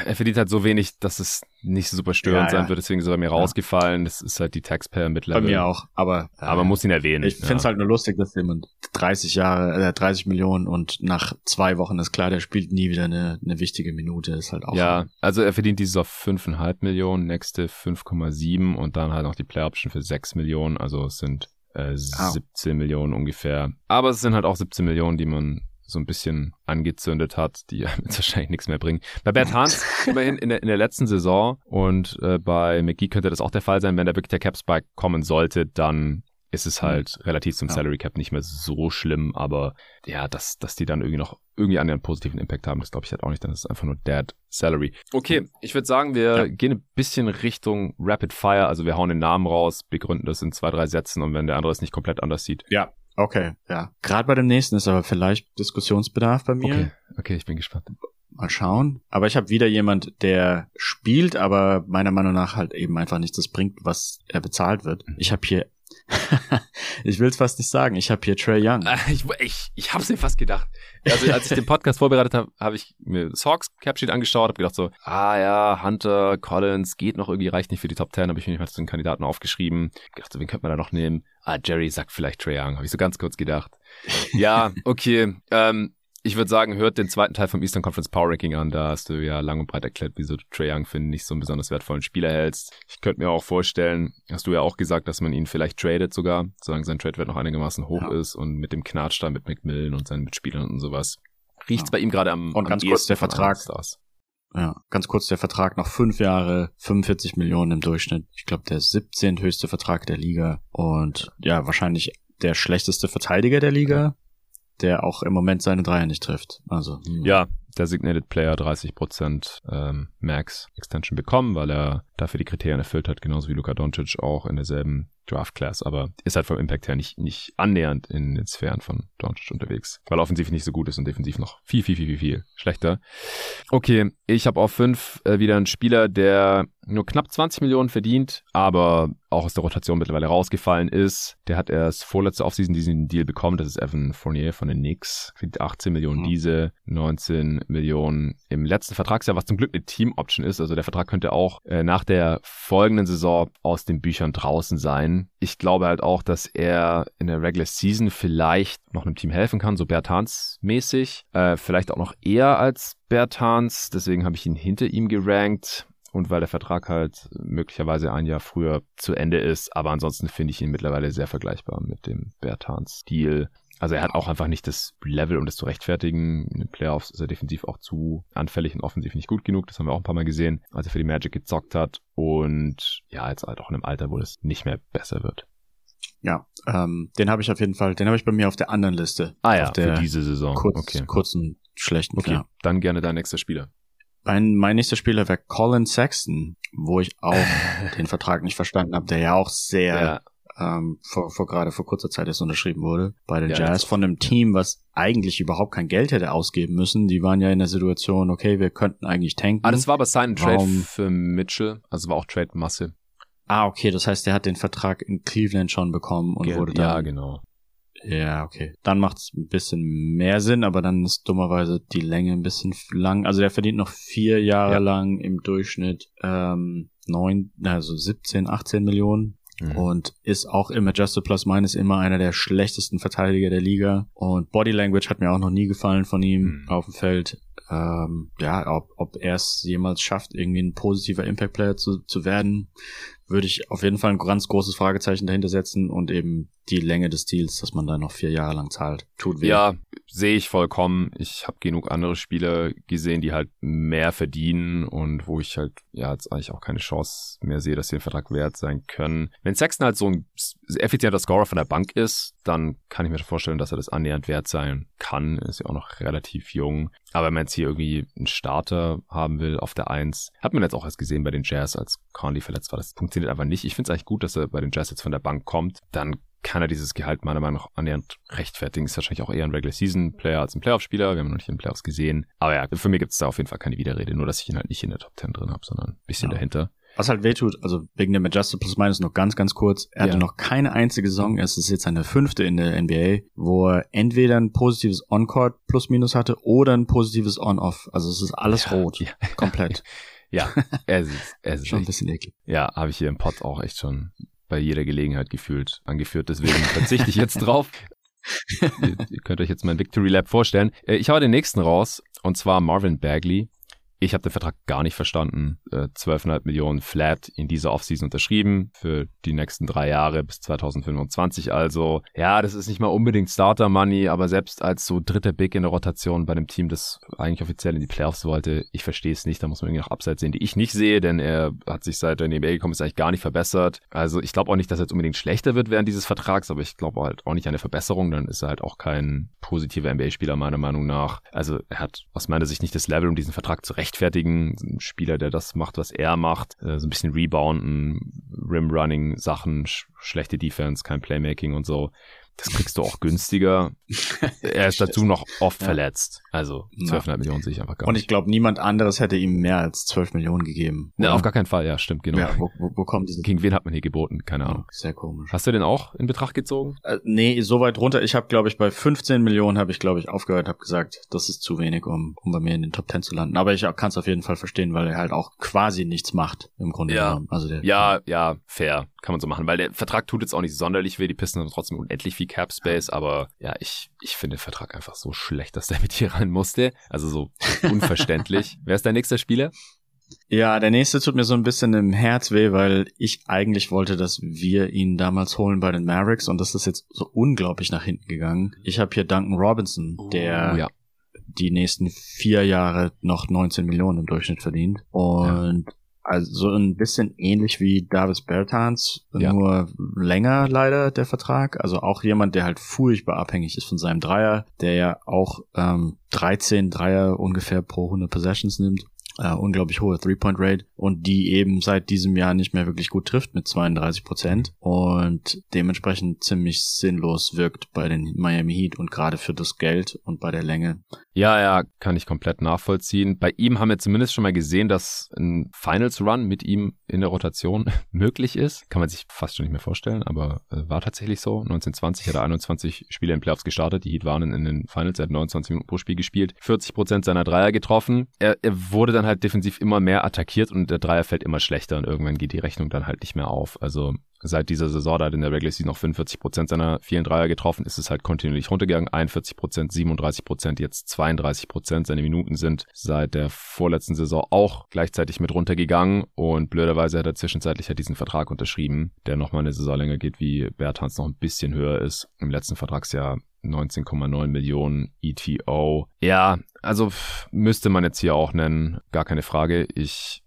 er verdient halt so wenig, dass es nicht super störend Ja, ja. sein wird, deswegen ist er bei mir rausgefallen. Das ist halt die Taxpayer mit ich. Bei mir auch, aber äh, Aber man muss ihn erwähnen. Ich find's ja. halt nur lustig, dass jemand 30 Jahre, äh, 30 Millionen und nach zwei Wochen ist klar, der spielt nie wieder eine, eine wichtige Minute. Ist halt auch. Ja, also er verdient dieses auf 5,5 Millionen, nächste 5,7 und dann halt noch die Player Option für 6 Millionen. Also es sind äh, Au. 17 Millionen ungefähr. Aber es sind halt auch 17 Millionen, die man so ein bisschen angezündet hat, die jetzt wahrscheinlich nichts mehr bringen. Bei Bert Hans immerhin in der, in der letzten Saison und äh, bei McGee könnte das auch der Fall sein, wenn da wirklich der Cap Spike kommen sollte, dann ist es halt relativ zum Ja. Salary Cap nicht mehr so schlimm, aber ja, dass, dass die dann irgendwie noch irgendwie einen positiven Impact haben, das glaube ich halt auch nicht, dann ist es einfach nur Dead Salary. Okay, ich würde sagen, wir Ja. gehen ein bisschen Richtung Rapid Fire, also wir hauen den Namen raus, begründen das in zwei, drei Sätzen und wenn der andere es nicht komplett anders sieht. Ja, okay, ja. Gerade bei dem nächsten ist aber vielleicht Diskussionsbedarf bei mir. Okay, okay, ich bin gespannt. Mal schauen. Aber ich habe wieder jemand, der spielt, aber meiner Meinung nach halt eben einfach nicht das bringt, was er bezahlt wird. Mhm. Ich habe hier, ich will es fast nicht sagen, ich habe hier Trey Young. Äh, Ich, ich, ich habe es mir fast gedacht. Also als ich den Podcast vorbereitet habe, habe ich mir das Hawks Capsheet angeschaut, habe gedacht so, ah ja, Hunter, Collins, geht noch irgendwie, reicht nicht für die Top 10, habe ich mir mal zu den Kandidaten aufgeschrieben. gedacht so, wen könnte man da noch nehmen? Ah, Jerry sagt vielleicht Trae Young, habe ich so ganz kurz gedacht. Ja, okay. Ähm, ich würde sagen, hört den zweiten Teil vom Eastern Conference Power Ranking an. Da hast du ja lang und breit erklärt, wieso du Trae Young für nicht so einen besonders wertvollen Spieler hältst. Ich könnte mir auch vorstellen, hast du ja auch gesagt, dass man ihn vielleicht tradet sogar, solange sein Trade-Wert noch einigermaßen hoch Ja. ist und mit dem Knatsch da mit McMillan und seinen Mitspielern und sowas. Riecht's Ja. bei ihm gerade am, Und am ganz kurz der Vertrag. Stars. Ja, ganz kurz der Vertrag noch fünf Jahre, 45 Millionen im Durchschnitt. Ich glaube, der 17. höchste Vertrag der Liga und ja, wahrscheinlich der schlechteste Verteidiger der Liga, der auch im Moment seine Dreier nicht trifft. Also hm. Ja, Designated Player 30% ähm, Max Extension bekommen, weil er dafür die Kriterien erfüllt hat, genauso wie Luka Doncic auch in derselben Draft Class, aber ist halt vom Impact her nicht, nicht annähernd in den Sphären von Doncic unterwegs, weil offensiv nicht so gut ist und defensiv noch viel, viel, viel, viel, viel schlechter. Okay, ich habe auf fünf äh, wieder einen Spieler, der nur knapp 20 Millionen verdient, aber auch aus der Rotation mittlerweile rausgefallen ist. Der hat erst vorletzte Offseason diesen Deal bekommen. Das ist Evan Fournier von den Knicks. Verdient 18 Millionen Mhm. diese, 19 Millionen im letzten Vertragsjahr, was zum Glück eine Team-Option ist. Also der Vertrag könnte auch äh, nach der folgenden Saison aus den Büchern draußen sein. Ich glaube halt auch, dass er in der Regular Season vielleicht noch einem Team helfen kann, so Bertans-mäßig. Äh, vielleicht auch noch eher als Bertans. Deswegen habe ich ihn hinter ihm gerankt. Und weil der Vertrag halt möglicherweise ein Jahr früher zu Ende ist. Aber ansonsten finde ich ihn mittlerweile sehr vergleichbar mit dem Bertans-Stil. Also er hat auch einfach nicht das Level, um das zu rechtfertigen. In den Playoffs ist er defensiv auch zu anfällig und offensiv nicht gut genug. Das haben wir auch ein paar Mal gesehen, als er für die Magic gezockt hat. Und ja, jetzt halt auch in einem Alter, wo es nicht mehr besser wird. Ja, ähm, den habe ich auf jeden Fall, den habe ich bei mir auf der anderen Liste. Ah ja, für diese Saison. kurz, okay. kurzen, schlechten. Okay, Ja. dann gerne dein nächster Spieler. Mein, mein nächster Spieler wäre Colin Sexton, wo ich auch den Vertrag nicht verstanden habe, der ja auch sehr ähm, vor, vor gerade vor kurzer Zeit erst unterschrieben wurde bei den Ja, Jazz von einem Team, was eigentlich überhaupt kein Geld hätte ausgeben müssen. Die waren ja in der Situation, okay, wir könnten eigentlich tanken. Ah, das war aber sein Trade Warum- für Mitchell. Also war auch Trade-Masse. ah, okay, das heißt, der hat den Vertrag in Cleveland schon bekommen und Ge- wurde ja, dann genau. Ja, okay. Dann macht's ein bisschen mehr Sinn, aber dann ist dummerweise die Länge ein bisschen lang. Also der verdient noch vier Jahre Ja. lang im Durchschnitt ähm, neun, also 17, 18 Millionen Mhm. und ist auch im Adjusted Plus Minus immer einer der schlechtesten Verteidiger der Liga. Und Body Language hat mir auch noch nie gefallen von ihm Mhm. auf dem Feld. ähm, ja, ob, ob er es jemals schafft, irgendwie ein positiver Impact-Player zu, zu werden, würde ich auf jeden Fall ein ganz großes Fragezeichen dahinter setzen und eben die Länge des Deals, dass man da noch vier Jahre lang zahlt. Tut weh. Ja, sehe ich vollkommen. Ich habe genug andere Spieler gesehen, die halt mehr verdienen und wo ich halt ja jetzt eigentlich auch keine Chance mehr sehe, dass sie den Vertrag wert sein können. Wenn Sexton halt so ein effizienter Scorer von der Bank ist, dann kann ich mir vorstellen, dass er das annähernd wert sein kann. Ist ja auch noch relativ jung. Aber wenn man jetzt hier irgendwie einen Starter haben will auf der Eins, hat man jetzt auch erst gesehen bei den Jazz, als Conley verletzt war. Das funktioniert einfach nicht. Ich finde es eigentlich gut, dass er bei den Jazz jetzt von der Bank kommt. Dann kann er dieses Gehalt meiner Meinung nach annähernd rechtfertigen. Ist wahrscheinlich auch eher ein Regular Season Player als ein Playoff-Spieler. Wir haben noch nicht in den Playoffs gesehen. Aber ja, für mich gibt es da auf jeden Fall keine Widerrede. Nur, dass ich ihn halt nicht in der Top 10 drin habe, sondern ein bisschen ja. dahinter. Was halt wehtut, also wegen dem Adjusted Plus Minus noch ganz, ganz kurz. Er ja. hatte noch keine einzige Saison, es ist jetzt seine fünfte in der NBA, wo er entweder ein positives On-Court Plus Minus hatte oder ein positives On-Off. Also es ist alles ja, rot. Ja. Komplett. ja, es ist, es ist schon ein bisschen eklig. Ja, habe ich hier im Pod auch echt schon bei jeder Gelegenheit gefühlt angeführt. Deswegen verzichte ich jetzt drauf. ihr, ihr, könnt euch jetzt mein Victory Lab vorstellen. Äh, ich habe den nächsten raus, und zwar Marvin Bagley. Ich habe den Vertrag gar nicht verstanden. Äh, 12,5 Millionen flat in dieser Offseason unterschrieben für die nächsten drei Jahre bis 2025. Also, ja, das ist nicht mal unbedingt Starter Money, aber selbst als so dritter Big in der Rotation bei einem Team, das eigentlich offiziell in die Playoffs wollte, ich verstehe es nicht. Da muss man irgendwie noch Abseits sehen, die ich nicht sehe, denn er hat sich seit er in die NBA gekommen ist eigentlich gar nicht verbessert. Also, ich glaube auch nicht, dass er jetzt unbedingt schlechter wird während dieses Vertrags, aber ich glaube halt auch nicht an eine Verbesserung. Dann ist er halt auch kein positiver NBA-Spieler meiner Meinung nach. Also, er hat aus meiner Sicht nicht das Level, um diesen Vertrag zu rechtfertigen. Ein Spieler, der das macht, was er macht. Äh, so ein bisschen Rebounden, Rim-Running, Sachen, sch schlechte Defense, kein Playmaking und so. Das kriegst du auch günstiger. er ist dazu noch oft ja. verletzt. Also 12,5 ja. Millionen sehe ich einfach gar nicht. Und ich glaube, niemand anderes hätte ihm mehr als 12 Millionen gegeben. Ne, auf gar keinen Fall, ja, stimmt, genau. Ja, wo, wo, wo kommt diese? Gegen wen hat man hier geboten? Keine Ahnung. Sehr komisch. Hast du den auch in Betracht gezogen? Äh, nee, so weit runter. Ich habe, glaube ich, bei 15 Millionen habe ich, glaube ich, aufgehört, habe gesagt, das ist zu wenig, um, um bei mir in den Top 10 zu landen. Aber ich kann es auf jeden Fall verstehen, weil er halt auch quasi nichts macht, im Grunde ja. genommen. Also der, ja, ja, fair. Kann man so machen, weil der Vertrag tut jetzt auch nicht sonderlich weh. Die Pisten haben trotzdem unendlich viel Cap Space, aber aber ja, ich, ich finde den Vertrag einfach so schlecht, dass der mit hier rein musste. Also so unverständlich. Wer ist dein nächster Spieler? Ja, der nächste tut mir so ein bisschen im Herz weh, weil ich eigentlich wollte, dass wir ihn damals holen bei den Mavericks und das ist jetzt so unglaublich nach hinten gegangen. Ich habe hier Duncan Robinson, der oh, ja. die nächsten vier Jahre noch 19 Millionen im Durchschnitt verdient und ja. Also so ein bisschen ähnlich wie Davis Bertans, ja. nur länger leider der Vertrag. Also auch jemand, der halt furchtbar abhängig ist von seinem Dreier, der ja auch ähm, 13 Dreier ungefähr pro 100 Possessions nimmt äh, unglaublich hohe Three-Point-Rate und die eben seit diesem Jahr nicht mehr wirklich gut trifft mit 32 Prozent und dementsprechend ziemlich sinnlos wirkt bei den Miami Heat und gerade für das Geld und bei der Länge. Ja, ja, kann ich komplett nachvollziehen. Bei ihm haben wir zumindest schon mal gesehen, dass ein Finals-Run mit ihm in der Rotation möglich ist. Kann man sich fast schon nicht mehr vorstellen, aber äh, war tatsächlich so. 1920 hat er 21 Spiele in Playoffs gestartet. Die Heat waren in den Finals, er hat 29 Minuten pro Spiel gespielt, 40 Prozent seiner Dreier getroffen. Er, er wurde dann halt defensiv immer mehr attackiert und der Dreier fällt immer schlechter und irgendwann geht die Rechnung dann halt nicht mehr auf. Also seit dieser Saison, da hat in der Regular Season noch 45 Prozent seiner vielen Dreier getroffen, ist es halt kontinuierlich runtergegangen. 41 Prozent, 37 Prozent, jetzt 32 Prozent. Seine Minuten sind seit der vorletzten Saison auch gleichzeitig mit runtergegangen und blöderweise hat er zwischenzeitlich halt diesen Vertrag unterschrieben, der nochmal eine Saison länger geht, wie Bertans noch ein bisschen höher ist. Im letzten Vertragsjahr 19,9 Millionen ETO. Ja, also müsste man jetzt hier auch nennen, gar keine Frage. Ich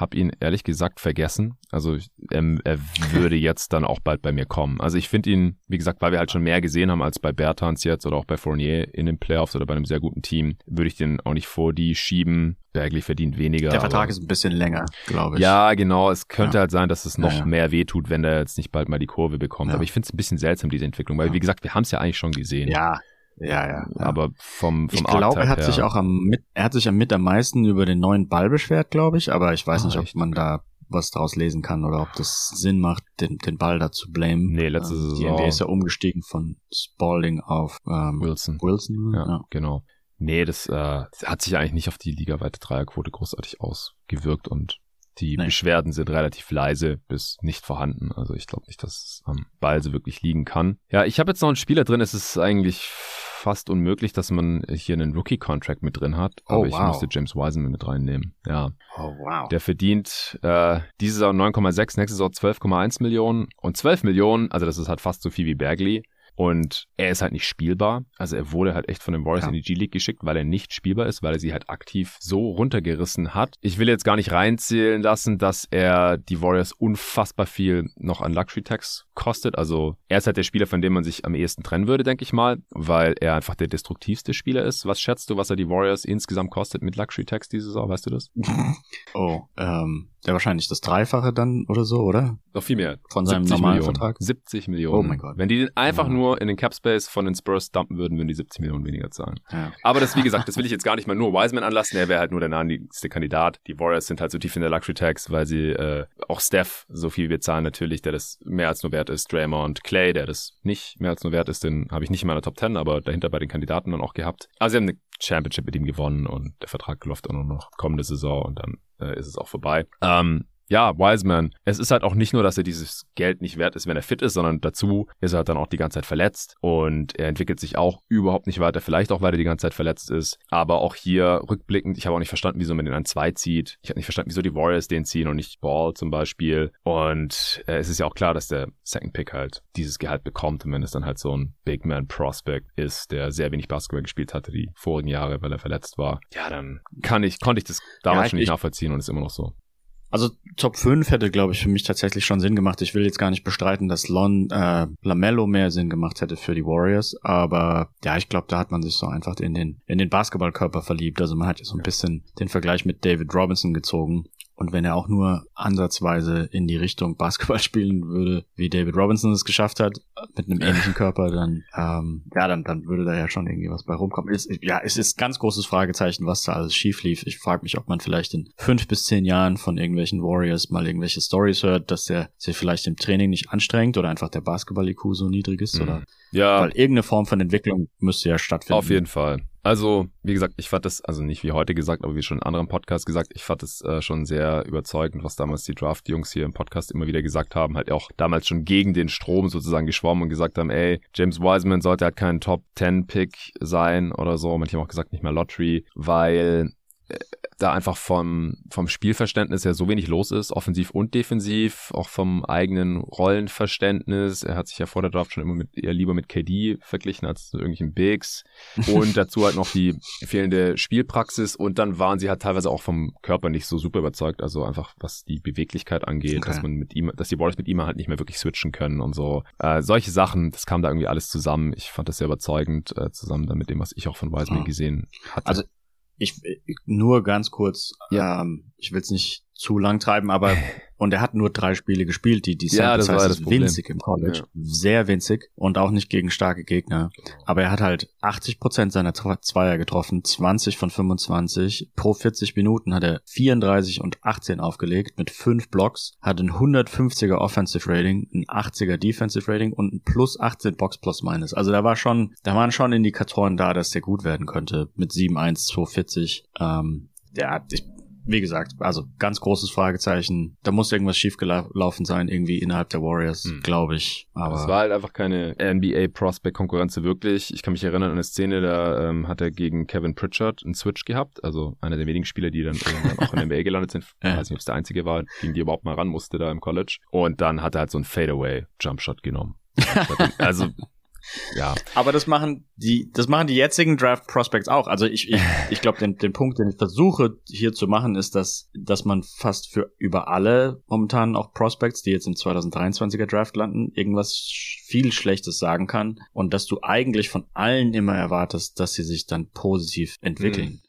habe ihn ehrlich gesagt vergessen. Also er, er würde jetzt dann auch bald bei mir kommen. Also ich finde ihn, wie gesagt, weil wir halt schon mehr gesehen haben als bei Bertans jetzt oder auch bei Fournier in den Playoffs oder bei einem sehr guten Team, würde ich den auch nicht vor die schieben. Bagley verdient weniger. Der Vertrag ist ein bisschen länger, glaube ich. Ja, genau. Es könnte ja. halt sein, dass es noch ja, mehr wehtut, wenn der jetzt nicht bald mal die Kurve bekommt. Aber ich finde es ein bisschen seltsam, diese Entwicklung, weil wie gesagt, wir haben es ja eigentlich schon gesehen. Ja, ja, ja. Aber vom, vom Ich glaube, er hat her. sich auch am mit, er hat sich am mit am meisten über den neuen Ball beschwert, glaube ich, aber ich weiß ah, nicht, ob echt? man da was daraus lesen kann oder ob das Sinn macht, den, den Ball da zu blamen. Nee, letzte ähm, Saison. Die NBA ist ja umgestiegen von Spalding auf ähm, Wilson. Wilson, ja, ja. genau. Nee, das, äh, hat sich eigentlich nicht auf die ligaweite Dreierquote großartig ausgewirkt und die nee. Beschwerden sind relativ leise bis nicht vorhanden. Also ich glaube nicht, dass es am Ball so wirklich liegen kann. Ja, ich habe jetzt noch einen Spieler drin. Es ist eigentlich fast unmöglich, dass man hier einen Rookie-Contract mit drin hat. Aber Oh, ich wow. musste James Wiseman mit reinnehmen. Ja. Oh, wow. Der verdient äh, diese Saison 9,6, nächste Saison 12,1 Millionen. Und 12 Millionen, also das ist halt fast so viel wie Bagley. Und er ist halt nicht spielbar. Also er wurde halt echt von den Warriors Ja. in die G-League geschickt, weil er nicht spielbar ist, weil er sie halt aktiv so runtergerissen hat. Ich will jetzt gar nicht reinzählen lassen, dass er die Warriors unfassbar viel noch an Luxury Tax kostet. Also er ist halt der Spieler, von dem man sich am ehesten trennen würde, denke ich mal, weil er einfach der destruktivste Spieler ist. Was schätzt du, was er die Warriors insgesamt kostet mit Luxury Tax diese Saison? Weißt du das? Oh, ähm, der wahrscheinlich das Dreifache dann oder so, oder? Noch viel mehr. Von seinem 70 normalen Millionen. Vertrag? 70 Millionen. Oh mein Gott. Wenn die den einfach Ja. nur in den Cap Space von den Spurs dumpen würden, würden die 70 Millionen weniger zahlen. Ja. Aber das, wie gesagt, das will ich jetzt gar nicht mal nur Wiseman anlassen. Er wäre halt nur der naheliegendste Kandidat. Die Warriors sind halt so tief in der Luxury Tax, weil sie äh, auch Steph so viel bezahlen natürlich, der das mehr als nur wert ist. Draymond, Clay, der das nicht mehr als nur wert ist, den habe ich nicht in meiner Top 10, aber dahinter bei den Kandidaten dann auch gehabt. Also sie haben eine Championship mit ihm gewonnen und der Vertrag läuft auch nur noch kommende Saison und dann äh, ist es auch vorbei. Ähm, ja, Wiseman. Es ist halt auch nicht nur, dass er dieses Geld nicht wert ist, wenn er fit ist, sondern dazu ist er halt dann auch die ganze Zeit verletzt und er entwickelt sich auch überhaupt nicht weiter. Vielleicht auch, weil er die ganze Zeit verletzt ist. Aber auch hier rückblickend, ich habe auch nicht verstanden, wieso man den an zwei zieht. Ich habe nicht verstanden, wieso die Warriors den ziehen und nicht Ball zum Beispiel. Und äh, es ist ja auch klar, dass der Second Pick halt dieses Gehalt bekommt. Und wenn es dann halt so ein Big Man Prospect ist, der sehr wenig Basketball gespielt hatte die vorigen Jahre, weil er verletzt war, ja, dann kann ich, konnte ich das damals Ja, schon nicht ich- nachvollziehen und ist immer noch so. Also Top 5 hätte, glaube ich, für mich tatsächlich schon Sinn gemacht. Ich will jetzt gar nicht bestreiten, dass Lon äh, Lamello mehr Sinn gemacht hätte für die Warriors, aber ja, ich glaube, da hat man sich so einfach in den in den Basketballkörper verliebt. Also man hat ja so ein bisschen den Vergleich mit David Robinson gezogen. Und wenn er auch nur ansatzweise in die Richtung Basketball spielen würde, wie David Robinson es geschafft hat, mit einem ähnlichen Körper, dann ähm, ja, dann dann würde da ja schon irgendwie was bei rumkommen. Ist, ja, es ist ganz großes Fragezeichen, was da alles schief lief. Ich frage mich, ob man vielleicht in fünf bis zehn Jahren von irgendwelchen Warriors mal irgendwelche Stories hört, dass der sich vielleicht im Training nicht anstrengt oder einfach der Basketball-IQ so niedrig ist Mhm. oder Ja, weil irgendeine Form von Entwicklung müsste ja stattfinden. Auf jeden Fall. Also, wie gesagt, ich fand das, also nicht wie heute gesagt, aber wie schon in anderen Podcasts gesagt, ich fand es äh, schon sehr überzeugend, was damals die Draft-Jungs hier im Podcast immer wieder gesagt haben, halt auch damals schon gegen den Strom sozusagen geschwommen und gesagt haben, ey, James Wiseman sollte halt kein Top-10-Pick sein oder so. Manche haben auch gesagt, nicht mehr Lottery, weil da einfach vom, vom Spielverständnis her so wenig los ist, offensiv und defensiv, auch vom eigenen Rollenverständnis. Er hat sich ja vor der Draft schon immer mit, eher lieber mit KD verglichen als zu irgendwelchen Bigs. Und dazu halt noch die fehlende Spielpraxis. Und dann waren sie halt teilweise auch vom Körper nicht so super überzeugt. Also einfach, was die Beweglichkeit angeht, Okay. dass man mit ihm, dass die Warriors mit ihm halt nicht mehr wirklich switchen können und so. Äh, solche Sachen, das kam da irgendwie alles zusammen. Ich fand das sehr überzeugend, äh, zusammen mit dem, was ich auch von Wiseman Ah. gesehen hatte. Also ich, ich nur ganz kurz, Ja. ähm, ich will es nicht zu lang treiben, aber und er hat nur drei Spiele gespielt, die die Ja, Sample das war Size das Problem. winzig im College, Ja. sehr winzig und auch nicht gegen starke Gegner. Aber er hat halt 80 Prozent seiner Zweier getroffen, 20 von 25. Pro 40 Minuten hat er 34 und 18 aufgelegt mit fünf Blocks, hat ein 150er Offensive Rating, ein 80er Defensive Rating und ein plus 18 Box plus minus. Also da war schon, da waren schon Indikatoren da, dass der gut werden könnte mit 7-1, 240. Ähm, der hat, ich, wie gesagt, also ganz großes Fragezeichen. Da muss irgendwas schiefgelaufen sein, irgendwie innerhalb der Warriors, Hm. glaube ich. Aber es war halt einfach keine NBA-Prospect-Konkurrenz wirklich. Ich kann mich erinnern an eine Szene, da ähm, hat er gegen Kevin Pritchard einen Switch gehabt, also einer der wenigen Spieler, die dann irgendwann auch in der NBA gelandet sind. Ich weiß nicht, ob es der einzige war, gegen die überhaupt mal ran musste da im College. Und dann hat er halt so einen Fadeaway-Jumpshot genommen. also, ja. Aber das machen die, das machen die jetzigen Draft Prospects auch. Also ich, ich, ich glaube, den, den Punkt, den ich versuche hier zu machen, ist, dass, dass man fast für über alle momentan auch Prospects, die jetzt im 2023er Draft landen, irgendwas viel Schlechtes sagen kann und dass du eigentlich von allen immer erwartest, dass sie sich dann positiv entwickeln.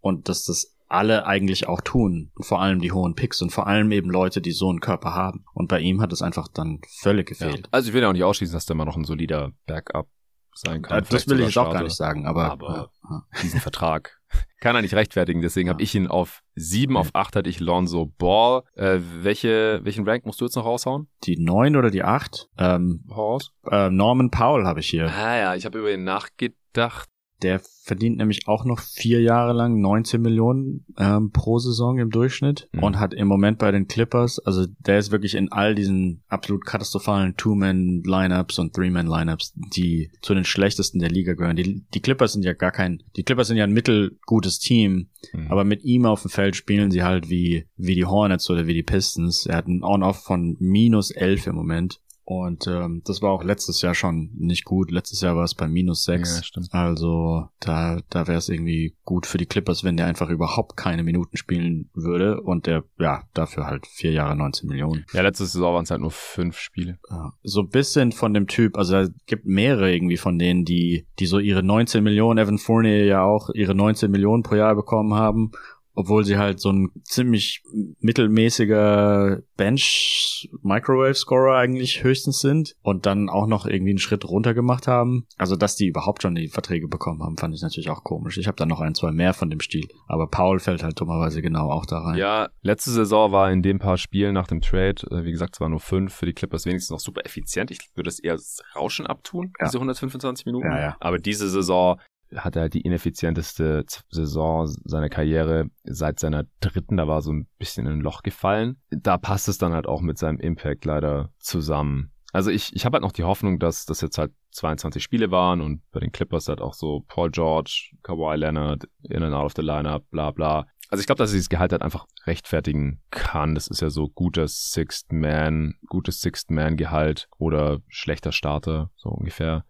Und dass das alle eigentlich auch tun. Und vor allem die hohen Picks und vor allem eben Leute, die so einen Körper haben. Und bei ihm hat es einfach dann völlig ja. gefehlt. Also ich will ja auch nicht ausschließen, dass der mal noch ein solider Backup sein kann. Äh, das will ich jetzt auch gar nicht sagen, aber, Aber- ja. diesen Vertrag. Kann er nicht rechtfertigen, deswegen Ja. habe ich ihn auf sieben, auf acht hatte ich Lonzo Ball. Äh, welche, welchen Rank musst du jetzt noch raushauen? die neun oder die acht. Ähm, raus. äh, Norman Powell habe ich hier. Ah ja, ich habe über ihn nachgedacht. Der verdient nämlich auch noch vier Jahre lang 19 Millionen ähm, pro Saison im Durchschnitt mhm. und hat im Moment bei den Clippers, also der ist wirklich in all diesen absolut katastrophalen Two-Man-Lineups und Three-Man-Lineups, die zu den schlechtesten der Liga gehören. Die, die Clippers sind ja gar kein, die Clippers sind ja ein mittelgutes Team, mhm. aber mit ihm auf dem Feld spielen sie halt wie, wie die Hornets oder wie die Pistons. Er hat einen On-Off von minus elf im Moment. Und ähm, das war auch letztes Jahr schon nicht gut. Letztes Jahr war es bei minus sechs. Ja, stimmt. Also da, da wäre es irgendwie gut für die Clippers, wenn der einfach überhaupt keine Minuten spielen würde. Und der, ja, dafür halt vier Jahre 19 Millionen. Ja, letztes Saison waren es halt nur fünf Spiele. Ja. So ein bisschen von dem Typ, also es gibt mehrere irgendwie von denen, die, die so ihre 19 Millionen, Evan Fournier ja auch ihre 19 Millionen pro Jahr bekommen haben obwohl sie halt so ein ziemlich mittelmäßiger Bench-Microwave-Scorer eigentlich höchstens sind und dann auch noch irgendwie einen Schritt runter gemacht haben. Also, dass die überhaupt schon die Verträge bekommen haben, fand ich natürlich auch komisch. Ich habe da noch ein, zwei mehr von dem Stil. Aber Paul fällt halt dummerweise genau auch da rein. Ja, letzte Saison war in den paar Spielen nach dem Trade, äh, wie gesagt, es waren nur fünf, für die Clippers wenigstens noch super effizient. Ich würde es eher Rauschen abtun, ja. diese 125 Minuten. Ja, ja. Aber diese Saison hat er die ineffizienteste Saison seiner Karriere seit seiner dritten. Da war so ein bisschen in ein Loch gefallen. Da passt es dann halt auch mit seinem Impact leider zusammen. Also ich, ich habe halt noch die Hoffnung, dass das jetzt halt 22 Spiele waren und bei den Clippers halt auch so Paul George, Kawhi Leonard, in and out of the lineup, bla bla. Also ich glaube, dass er dieses Gehalt halt einfach rechtfertigen kann. Das ist ja so gutes Sixth Man, gutes Sixth Man Gehalt oder schlechter Starter, so ungefähr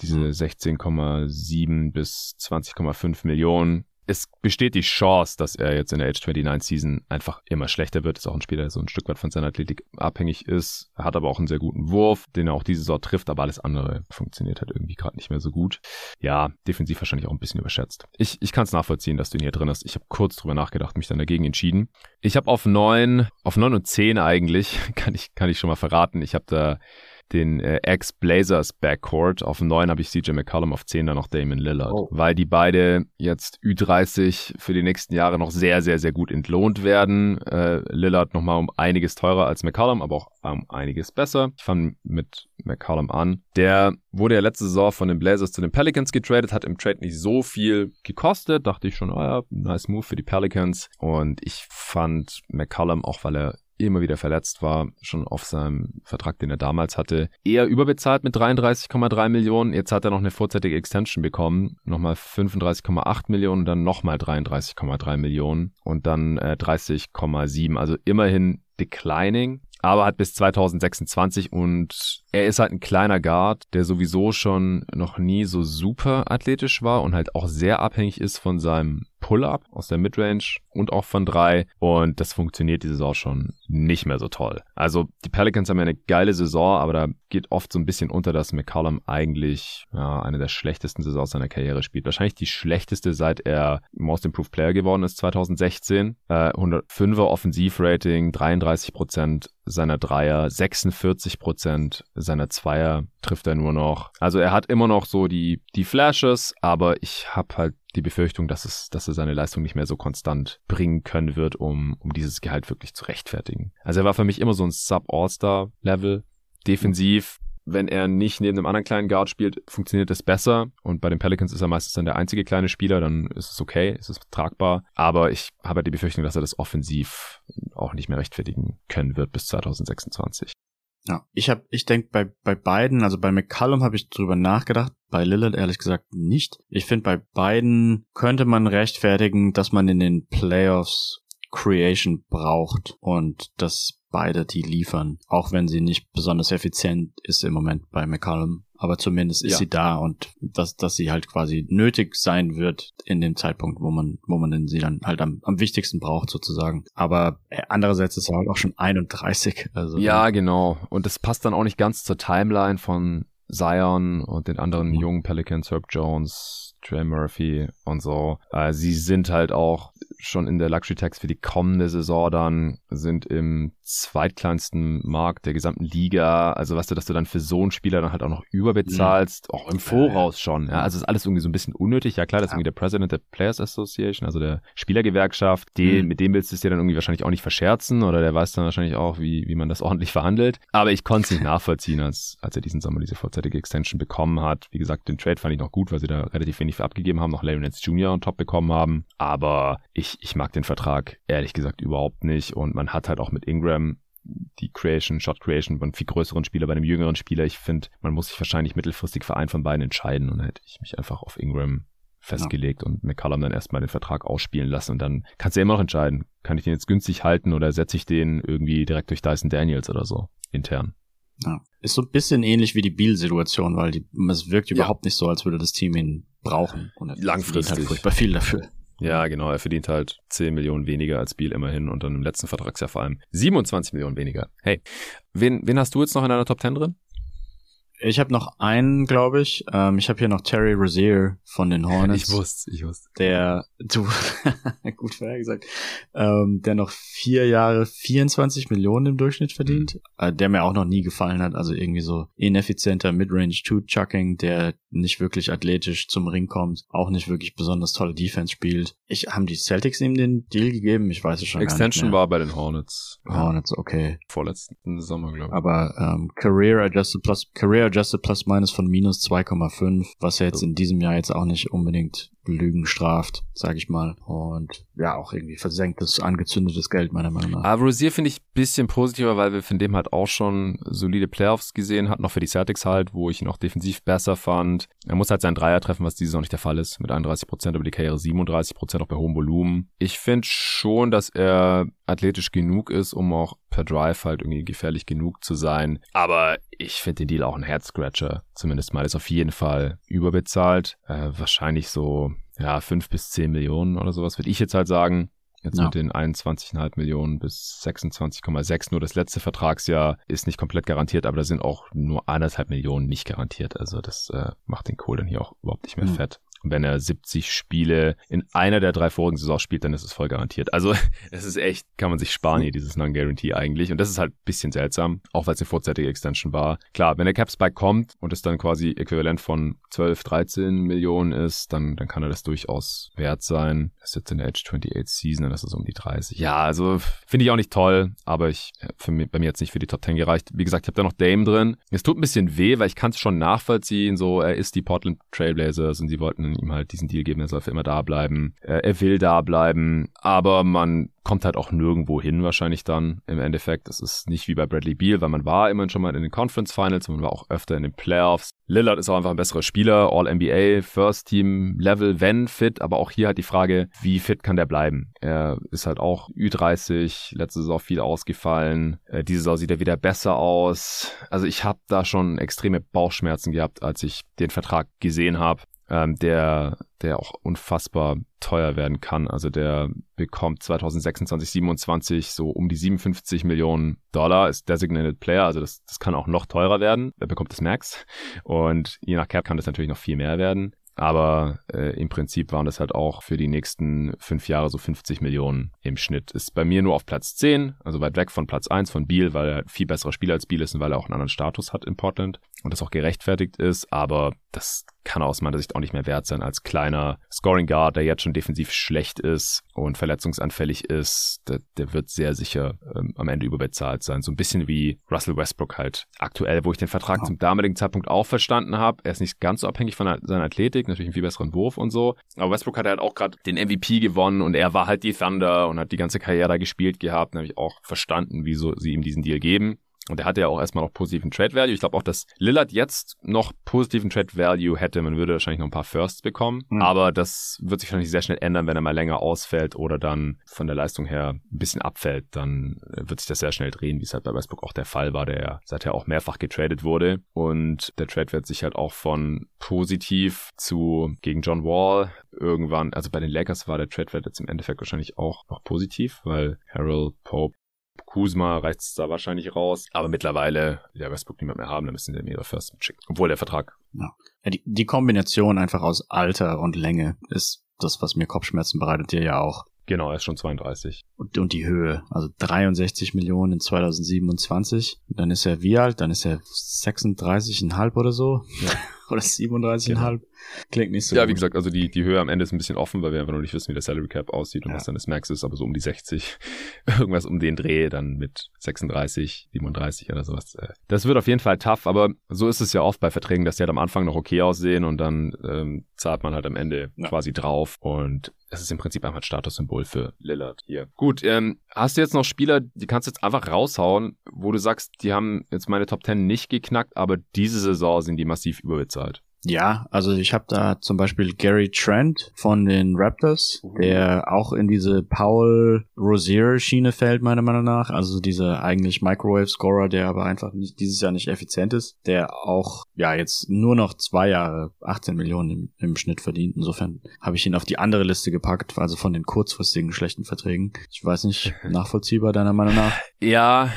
diese 16,7 bis 20,5 Millionen. Es besteht die Chance, dass er jetzt in der Age 29 Season einfach immer schlechter wird. Ist auch ein Spieler, der so ein Stück weit von seiner Athletik abhängig ist. Er hat aber auch einen sehr guten Wurf, den er auch diese Saison trifft, aber alles andere funktioniert halt irgendwie gerade nicht mehr so gut. Ja, defensiv wahrscheinlich auch ein bisschen überschätzt. Ich, ich kann es nachvollziehen, dass du ihn hier drin hast. Ich habe kurz drüber nachgedacht, mich dann dagegen entschieden. Ich habe auf 9, auf 9 und 10 eigentlich, kann ich, kann ich schon mal verraten. Ich habe da den äh, Ex-Blazers Backcourt. Auf 9 habe ich CJ McCollum, auf 10 dann noch Damon Lillard. Oh. Weil die beide jetzt Ü30 für die nächsten Jahre noch sehr, sehr, sehr gut entlohnt werden. Äh, Lillard nochmal um einiges teurer als McCollum, aber auch um einiges besser. Ich fange mit McCollum an. Der wurde ja letzte Saison von den Blazers zu den Pelicans getradet, hat im Trade nicht so viel gekostet. Dachte ich schon, oh ja, nice Move für die Pelicans. Und ich fand McCollum, auch weil er immer wieder verletzt war, schon auf seinem Vertrag, den er damals hatte, eher überbezahlt mit 33,3 Millionen. Jetzt hat er noch eine vorzeitige Extension bekommen, nochmal 35,8 Millionen und dann nochmal 33,3 Millionen und dann äh, 30,7. Also immerhin declining aber hat bis 2026 und er ist halt ein kleiner Guard, der sowieso schon noch nie so super athletisch war und halt auch sehr abhängig ist von seinem Pull-up aus der Midrange und auch von drei und das funktioniert diese Saison schon nicht mehr so toll. Also die Pelicans haben ja eine geile Saison, aber da geht oft so ein bisschen unter, dass McCollum eigentlich ja, eine der schlechtesten Saisons seiner Karriere spielt. Wahrscheinlich die schlechteste, seit er Most Improved Player geworden ist 2016. Äh, 105er Offensivrating, 33 Prozent seiner Dreier, 46 Prozent seiner Zweier trifft er nur noch. Also er hat immer noch so die, die Flashes, aber ich habe halt die Befürchtung, dass es, dass er seine Leistung nicht mehr so konstant bringen können wird, um, um dieses Gehalt wirklich zu rechtfertigen. Also er war für mich immer so ein Sub-All-Star-Level. Defensiv, wenn er nicht neben einem anderen kleinen Guard spielt, funktioniert das besser. Und bei den Pelicans ist er meistens dann der einzige kleine Spieler, dann ist es okay, ist es tragbar. Aber ich habe die Befürchtung, dass er das offensiv auch nicht mehr rechtfertigen können wird bis 2026. Ja, ich habe, ich denke bei bei beiden, also bei McCallum habe ich drüber nachgedacht, bei Lillard ehrlich gesagt nicht. Ich finde bei beiden könnte man rechtfertigen, dass man in den Playoffs Creation braucht und dass beide die liefern, auch wenn sie nicht besonders effizient ist im Moment bei McCallum. Aber zumindest ist ja. sie da und dass, dass sie halt quasi nötig sein wird in dem Zeitpunkt, wo man, wo man sie dann halt am, am wichtigsten braucht sozusagen. Aber äh, andererseits ist er halt auch schon 31. Also ja, genau. Und das passt dann auch nicht ganz zur Timeline von Zion und den anderen jungen Pelicans, Herb Jones, Trey Murphy und so. Äh, sie sind halt auch schon in der Luxury Tax für die kommende Saison dann, sind im zweitkleinsten Markt der gesamten Liga. Also weißt du, dass du dann für so einen Spieler dann halt auch noch überbezahlst, mhm. auch im Voraus schon. Ja, also ist alles irgendwie so ein bisschen unnötig. Ja klar, das ist irgendwie der President der Players Association, also der Spielergewerkschaft. Den, mhm. Mit dem willst du es dir dann irgendwie wahrscheinlich auch nicht verscherzen oder der weiß dann wahrscheinlich auch, wie, wie man das ordentlich verhandelt. Aber ich konnte es nicht nachvollziehen, als, als er diesen Sommer diese vorzeitige Extension bekommen hat. Wie gesagt, den Trade fand ich noch gut, weil sie da relativ wenig relativ abgegeben haben, noch Larry Nance Jr. on top bekommen haben. Aber ich, ich mag den Vertrag ehrlich gesagt überhaupt nicht. Und man hat halt auch mit Ingram die Creation, Shot Creation von viel größeren Spieler bei einem jüngeren Spieler. Ich finde, man muss sich wahrscheinlich mittelfristig für einen von beiden entscheiden und dann hätte ich mich einfach auf Ingram festgelegt ja. und McCallum dann erstmal den Vertrag ausspielen lassen und dann kannst du ja immer noch entscheiden, kann ich den jetzt günstig halten oder setze ich den irgendwie direkt durch Dyson Daniels oder so intern. Ja. Ist so ein bisschen ähnlich wie die Beal-Situation, weil die, es wirkt ja. überhaupt nicht so, als würde das Team ihn brauchen. Und Langfristig. Halt furchtbar viel dafür. Ja, genau. Er verdient halt 10 Millionen weniger als Beal immerhin und dann im letzten Vertragsjahr vor allem 27 Millionen weniger. Hey, wen, wen hast du jetzt noch in deiner Top 10 drin? Ich habe noch einen, glaube ich. Ähm, ich habe hier noch Terry Rozier von den Hornets. Ich wusste, ich wusste. Der, du, gut vorhergesagt, ähm, der noch vier Jahre 24 Millionen im Durchschnitt verdient, mhm. äh, der mir auch noch nie gefallen hat. Also irgendwie so ineffizienter Midrange Two-Chucking, der nicht wirklich athletisch zum Ring kommt, auch nicht wirklich besonders tolle Defense spielt. Ich haben die Celtics ihm den Deal gegeben? Ich weiß es schon Extension war bei den Hornets. Hornets, okay. Vorletzten Sommer, glaube ich. Aber ähm, Career Adjusted Plus Career Adjusted Plus Minus von minus 2,5, was ja jetzt in diesem Jahr jetzt auch nicht unbedingt Lügen straft, sage ich mal. Und ja, auch irgendwie versenktes, angezündetes Geld, meiner Meinung nach. Aber Rosier finde ich bisschen positiver, weil wir von dem halt auch schon solide Playoffs gesehen hatten, noch für die Celtics halt, wo ich ihn auch defensiv besser fand. Er muss halt seinen Dreier treffen, was dieses Jahr nicht der Fall ist. Mit 31 Prozent über die Karriere, 37 Prozent auch bei hohem Volumen. Ich finde schon, dass er athletisch genug ist, um auch per Drive halt irgendwie gefährlich genug zu sein. Aber ich finde den Deal auch ein Head-Scratcher. Zumindest mal ist auf jeden Fall überbezahlt. Äh, wahrscheinlich so, ja, fünf bis zehn Millionen oder sowas, würde ich jetzt halt sagen. Jetzt ja. mit den 21,5 Millionen bis 26,6. Nur das letzte Vertragsjahr ist nicht komplett garantiert, aber da sind auch nur eineinhalb Millionen nicht garantiert. Also das äh, macht den Kohl dann hier auch überhaupt nicht mehr mhm. fett wenn er 70 Spiele in einer der drei vorigen Saisons spielt, dann ist es voll garantiert. Also es ist echt, kann man sich sparen hier, dieses Non-Guarantee eigentlich. Und das ist halt ein bisschen seltsam, auch weil es eine vorzeitige Extension war. Klar, wenn der Cap-Spike kommt und es dann quasi äquivalent von 12, 13 Millionen ist, dann, dann kann er das durchaus wert sein. Das ist jetzt in der Edge 28 Season, dann ist es um die 30. Ja, also finde ich auch nicht toll, aber ich, für mich, bei mir jetzt nicht für die Top 10 gereicht. Wie gesagt, ich habe da noch Dame drin. Es tut ein bisschen weh, weil ich kann es schon nachvollziehen, so er ist die Portland Trailblazers und sie wollten ihm halt diesen Deal geben, er soll für immer da bleiben. Er will da bleiben, aber man kommt halt auch nirgendwo hin wahrscheinlich dann im Endeffekt. Es ist nicht wie bei Bradley Beal, weil man war immerhin schon mal in den Conference Finals, man war auch öfter in den Playoffs. Lillard ist auch einfach ein besserer Spieler, All-NBA, First Team Level, wenn fit, aber auch hier halt die Frage, wie fit kann der bleiben? Er ist halt auch Ü30, letzte Saison viel ausgefallen, äh, diese Saison sieht er wieder besser aus. Also ich habe da schon extreme Bauchschmerzen gehabt, als ich den Vertrag gesehen habe ähm, der, der auch unfassbar teuer werden kann. Also der bekommt 2026, 27 so um die 57 Millionen Dollar, ist Designated Player, also das, das kann auch noch teurer werden. Er bekommt das Max und je nach Cap kann das natürlich noch viel mehr werden. Aber äh, im Prinzip waren das halt auch für die nächsten fünf Jahre so 50 Millionen im Schnitt. Ist bei mir nur auf Platz 10, also weit weg von Platz 1 von Beal, weil er viel besserer Spieler als Beal ist und weil er auch einen anderen Status hat in Portland und das auch gerechtfertigt ist. Aber das kann aus meiner Sicht auch nicht mehr wert sein als kleiner Scoring Guard, der jetzt schon defensiv schlecht ist und verletzungsanfällig ist. Der, der wird sehr sicher ähm, am Ende überbezahlt sein. So ein bisschen wie Russell Westbrook halt aktuell, wo ich den Vertrag oh. zum damaligen Zeitpunkt auch verstanden habe. Er ist nicht ganz so abhängig von seiner Athletik, natürlich einen viel besseren Wurf und so. Aber Westbrook hat halt auch gerade den MVP gewonnen und er war halt die Thunder und hat die ganze Karriere da gespielt gehabt. Da habe ich auch verstanden, wieso sie ihm diesen Deal geben. Und er hatte ja auch erstmal noch positiven Trade Value. Ich glaube auch, dass Lillard jetzt noch positiven Trade Value hätte. Man würde wahrscheinlich noch ein paar Firsts bekommen. Mhm. Aber das wird sich wahrscheinlich sehr schnell ändern, wenn er mal länger ausfällt oder dann von der Leistung her ein bisschen abfällt. Dann wird sich das sehr schnell drehen, wie es halt bei Westbrook auch der Fall war, der ja seither auch mehrfach getradet wurde. Und der Trade wird sich halt auch von positiv zu gegen John Wall irgendwann, also bei den Lakers war der Trade Wert jetzt im Endeffekt wahrscheinlich auch noch positiv, weil Harold Pope Kuzma reicht es da wahrscheinlich raus. Aber mittlerweile will der Westbrook niemand mehr haben, dann müssen sie mir First schicken. Obwohl der Vertrag. Ja. ja die, die Kombination einfach aus Alter und Länge ist das, was mir Kopfschmerzen bereitet, dir ja auch. Genau, er ist schon 32. Und, und die Höhe, also 63 Millionen in 2027. Dann ist er wie alt? Dann ist er 36,5 oder so. Ja. oder 37,5. Genau. Klingt nicht so Ja, gut. wie gesagt, also die, die Höhe am Ende ist ein bisschen offen, weil wir einfach noch nicht wissen, wie der Salary Cap aussieht und Ja. was dann das Max ist, aber so um die 60, irgendwas um den Dreh, dann mit 36, 37 oder sowas. Äh, Das wird auf jeden Fall tough, aber so ist es ja oft bei Verträgen, dass die halt am Anfang noch okay aussehen und dann ähm, zahlt man halt am Ende Ja. quasi drauf und es ist im Prinzip einfach ein Statussymbol für Lillard hier. Gut, ähm, hast du jetzt noch Spieler, die kannst du jetzt einfach raushauen, wo du sagst, die haben jetzt meine Top 10 nicht geknackt, aber diese Saison sind die massiv überbezahlt. Ja, also ich habe da zum Beispiel Gary Trent von den Raptors, der auch in diese Paul Rozier Schiene fällt, meiner Meinung nach. Also dieser eigentlich Microwave-Scorer, der aber einfach nicht, dieses Jahr nicht effizient ist, der auch ja jetzt nur noch zwei Jahre 18 Millionen im, im Schnitt verdient. Insofern habe ich ihn auf die andere Liste gepackt, also von den kurzfristigen schlechten Verträgen. Ich weiß nicht, nachvollziehbar deiner Meinung nach. Ja,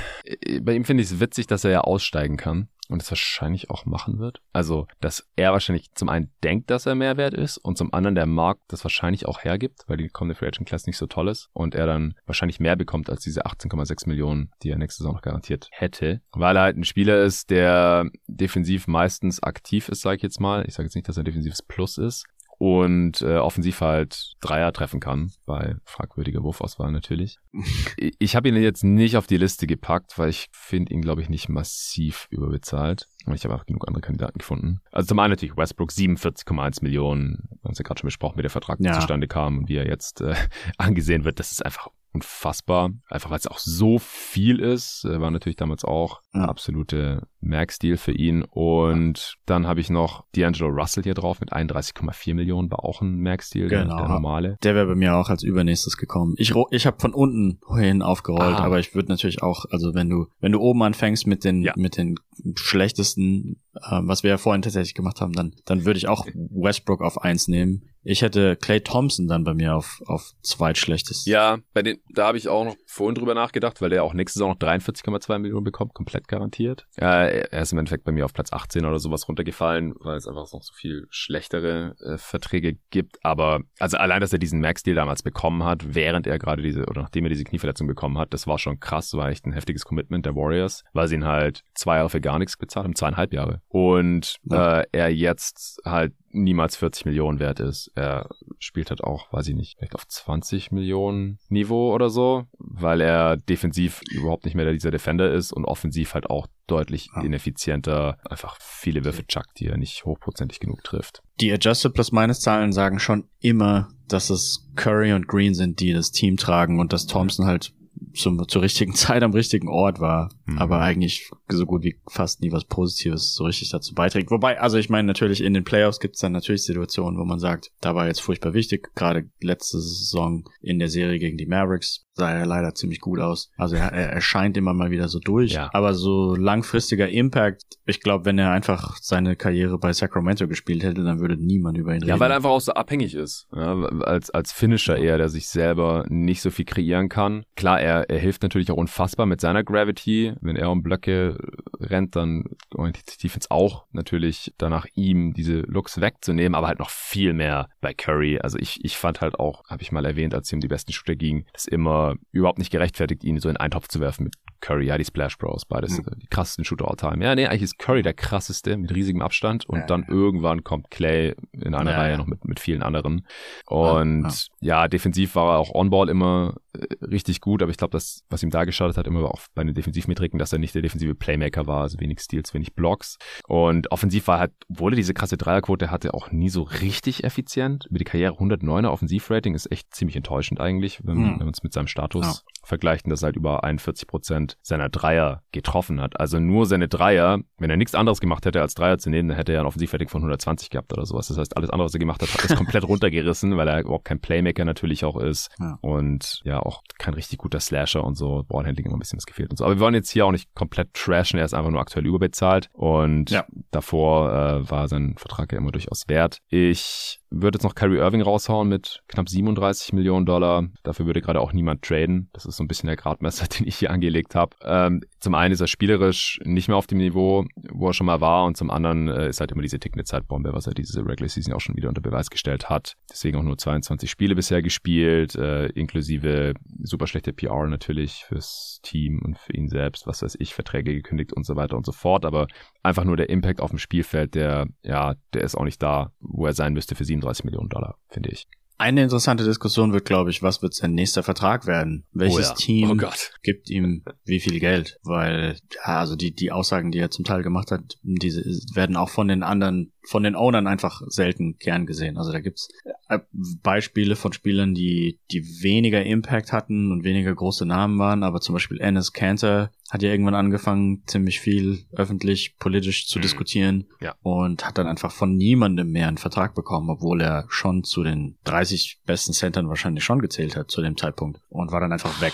bei ihm finde ich es witzig, dass er ja aussteigen kann und es wahrscheinlich auch machen wird. Also, dass er wahrscheinlich zum einen denkt, dass er Mehrwert ist und zum anderen der Markt das wahrscheinlich auch hergibt, weil die kommende Free Agent Class nicht so toll ist und er dann wahrscheinlich mehr bekommt als diese 18,6 Millionen, die er nächste Saison noch garantiert hätte, weil er halt ein Spieler ist, der defensiv meistens aktiv ist, sage ich jetzt mal. Ich sage jetzt nicht, dass er ein defensives Plus ist, und äh, offensiv halt Dreier treffen kann, bei fragwürdiger Wurfauswahl natürlich. Ich- ich habe ihn jetzt nicht auf die Liste gepackt, weil ich finde ihn, glaube ich, nicht massiv überbezahlt. Und ich habe auch genug andere Kandidaten gefunden. Also zum einen natürlich Westbrook, 47,1 Millionen. Wir haben es ja gerade schon besprochen, wie der Vertrag Ja. zustande kam und wie er jetzt äh, angesehen wird. Das ist einfach unfassbar. Einfach weil es auch so viel ist. Äh, War natürlich damals auch Ja. eine absolute Merkstil für ihn. Und dann habe ich noch D'Angelo Russell hier drauf mit 31,4 Millionen. War auch ein Merkstil, der- Genau. der normale. Der wäre bei mir auch als übernächstes gekommen. Ich, ich habe von unten hin aufgerollt, Ah. aber ich würde natürlich auch, also wenn du, wenn du oben anfängst mit den, Ja. mit den schlechtesten, ähm, was wir ja vorhin tatsächlich gemacht haben, dann, dann würde ich auch Westbrook auf eins nehmen. Ich hätte Clay Thompson dann bei mir auf, auf zweitschlechtest. Ja, bei den, da habe ich auch noch vorhin drüber nachgedacht, weil der auch nächste Saison noch 43,2 Millionen bekommt, komplett garantiert. Ja, er ist im Endeffekt bei mir auf Platz 18 oder sowas runtergefallen, weil es einfach noch so viel schlechtere äh, Verträge gibt. Aber also allein, dass er diesen Max-Deal damals bekommen hat, während er gerade diese, oder nachdem er diese Knieverletzung bekommen hat, das war schon krass, war echt ein heftiges Commitment der Warriors, weil sie ihn halt zwei Jahre für gar nichts bezahlt haben, zweieinhalb Jahre. Und Ja. äh, er jetzt halt niemals 40 Millionen wert ist. Er spielt halt auch, weiß ich nicht, vielleicht auf 20 Millionen Niveau oder so, weil er defensiv überhaupt nicht mehr dieser Defender ist und offensiv halt auch deutlich Ja. ineffizienter, einfach viele Würfe chuckt, die er nicht hochprozentig genug trifft. Die Adjusted Plus Minus Zahlen sagen schon immer, dass es Curry und Green sind, die das Team tragen und dass Thompson halt zum, zur richtigen Zeit am richtigen Ort war, Mhm. aber eigentlich so gut wie fast nie was Positives so richtig dazu beiträgt. Wobei, also ich meine natürlich in den Playoffs gibt es dann natürlich Situationen, wo man sagt, da war jetzt furchtbar wichtig, gerade letzte Saison in der Serie gegen die Mavericks sah er leider ziemlich gut aus. Also er, er erscheint immer mal wieder so durch, Ja. aber so langfristiger Impact, ich glaube, wenn er einfach seine Karriere bei Sacramento gespielt hätte, dann würde niemand über ihn reden. Ja, weil er einfach auch so abhängig ist. Ja, als, als Finisher eher, der sich selber nicht so viel kreieren kann. Klar, er, er hilft natürlich auch unfassbar mit seiner Gravity. Wenn er um Blöcke rennt, dann orientiert sich die Defense auch natürlich danach ihm diese Looks wegzunehmen, aber halt noch viel mehr bei Curry. Also ich, ich fand halt auch, habe ich mal erwähnt, als es um die besten Shooter ging, das immer überhaupt nicht gerechtfertigt, ihn so in einen Topf zu werfen mit Curry, ja, die Splash Bros, beides Mhm. die krassesten Shooter all time. Ja, nee, eigentlich ist Curry der krasseste mit riesigem Abstand und Ja. dann irgendwann kommt Clay in einer Ja, Reihe ja. noch mit, mit vielen anderen. Und Ja, ja, defensiv war er auch on-ball immer richtig gut, aber ich glaube, das, was ihm da geschadet hat, immer war auch bei den Defensivmetriken, dass er nicht der defensive Playmaker war, also wenig Steals, wenig Blocks. Und offensiv war halt, obwohl er diese krasse Dreierquote hatte, auch nie so richtig effizient. Über die Karriere 109er Offensivrating ist echt ziemlich enttäuschend eigentlich, wenn, Hm. wenn man es mit seinem Status vergleicht, dass er halt über 41 Prozent seiner Dreier getroffen hat. Also nur seine Dreier, wenn er nichts anderes gemacht hätte als Dreier zu nehmen, dann hätte er ein Offensivrating von 120 gehabt oder sowas. Das heißt, alles andere, was er gemacht hat, hat es komplett runtergerissen, weil er überhaupt kein Playmaker natürlich auch ist. Ja. Und ja, auch kein richtig guter Slasher und so. Ballhandling immer ein bisschen was gefehlt und so. Aber wir wollen jetzt hier auch nicht komplett trashen. Er ist einfach nur aktuell überbezahlt. Und Ja. davor äh, war sein Vertrag ja immer durchaus wert. Ich würde jetzt noch Kyrie Irving raushauen mit knapp 37 Millionen Dollar. Dafür würde gerade auch niemand traden. Das ist so ein bisschen der Gradmesser, den ich hier angelegt habe. Ähm, zum einen ist er spielerisch nicht mehr auf dem Niveau, wo er schon mal war und zum anderen äh, ist halt immer diese tickende Zeitbombe, was er diese Regular Season auch schon wieder unter Beweis gestellt hat. Deswegen auch nur 22 Spiele bisher gespielt, äh, inklusive super schlechte PR natürlich fürs Team und für ihn selbst, was weiß ich, Verträge gekündigt und so weiter und so fort. Aber einfach nur der Impact auf dem Spielfeld, der, ja, der ist auch nicht da, wo er sein müsste für 37 Millionen Dollar, finde ich. Eine interessante Diskussion wird, glaube ich, was wird sein nächster Vertrag werden? Welches oh ja. Team oh gibt ihm wie viel Geld? Weil, ja, also die, die Aussagen, die er zum Teil gemacht hat, diese werden auch von den anderen, von den Ownern einfach selten gern gesehen. Also da gibt's äh, Beispiele von Spielern, die, die weniger Impact hatten und weniger große Namen waren, aber zum Beispiel Ennis Cantor hat ja irgendwann angefangen, ziemlich viel öffentlich, politisch zu mhm. diskutieren ja. und hat dann einfach von niemandem mehr einen Vertrag bekommen, obwohl er schon zu den 30 besten Centern wahrscheinlich schon gezählt hat zu dem Zeitpunkt und war dann einfach weg.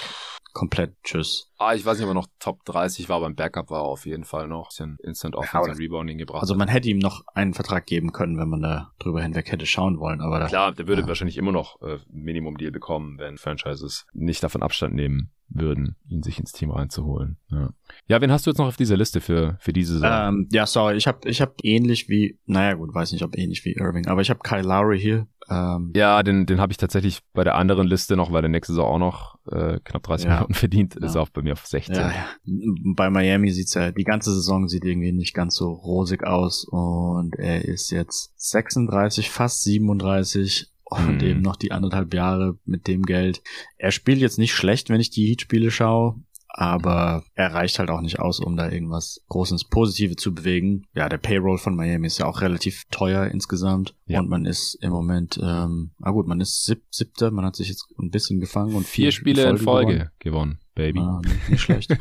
Komplett tschüss. Ah, ich weiß nicht, ob er noch Top 30 war, beim Backup war er auf jeden Fall noch. Bisschen Instant Offense ja, und Rebounding gebracht. Also man hätte ihm noch einen Vertrag geben können, wenn man da drüber hinweg hätte schauen wollen. Aber da, Klar, der würde ja. wahrscheinlich immer noch äh, Minimum-Deal bekommen, wenn Franchises nicht davon Abstand nehmen würden, ihn sich ins Team reinzuholen. Ja. ja, wen hast du jetzt noch auf dieser Liste für, für diese Saison? Ähm, ja, sorry, ich habe ich hab ähnlich wie, naja gut, weiß nicht, ob ähnlich wie Irving, aber ich habe Kyle Lowry hier. Ähm, ja, den, den habe ich tatsächlich bei der anderen Liste noch, weil der nächste Saison auch noch äh, knapp 30 ja. Millionen verdient, ja. ist auch bei mir auf 16. Ja, ja. Bei Miami sieht's ja, die ganze Saison sieht irgendwie nicht ganz so rosig aus und er ist jetzt 36, fast 37 und mhm. eben noch die anderthalb Jahre mit dem Geld. Er spielt jetzt nicht schlecht, wenn ich die Heat-Spiele schaue, aber er reicht halt auch nicht aus, um da irgendwas groß ins Positive zu bewegen. Ja, der Payroll von Miami ist ja auch relativ teuer insgesamt ja. und man ist im Moment, ähm, ah gut, man ist sieb siebter, man hat sich jetzt ein bisschen gefangen und vier Spiele in Folge, in Folge gewonnen. gewonnen, Baby. Ah, nicht schlecht.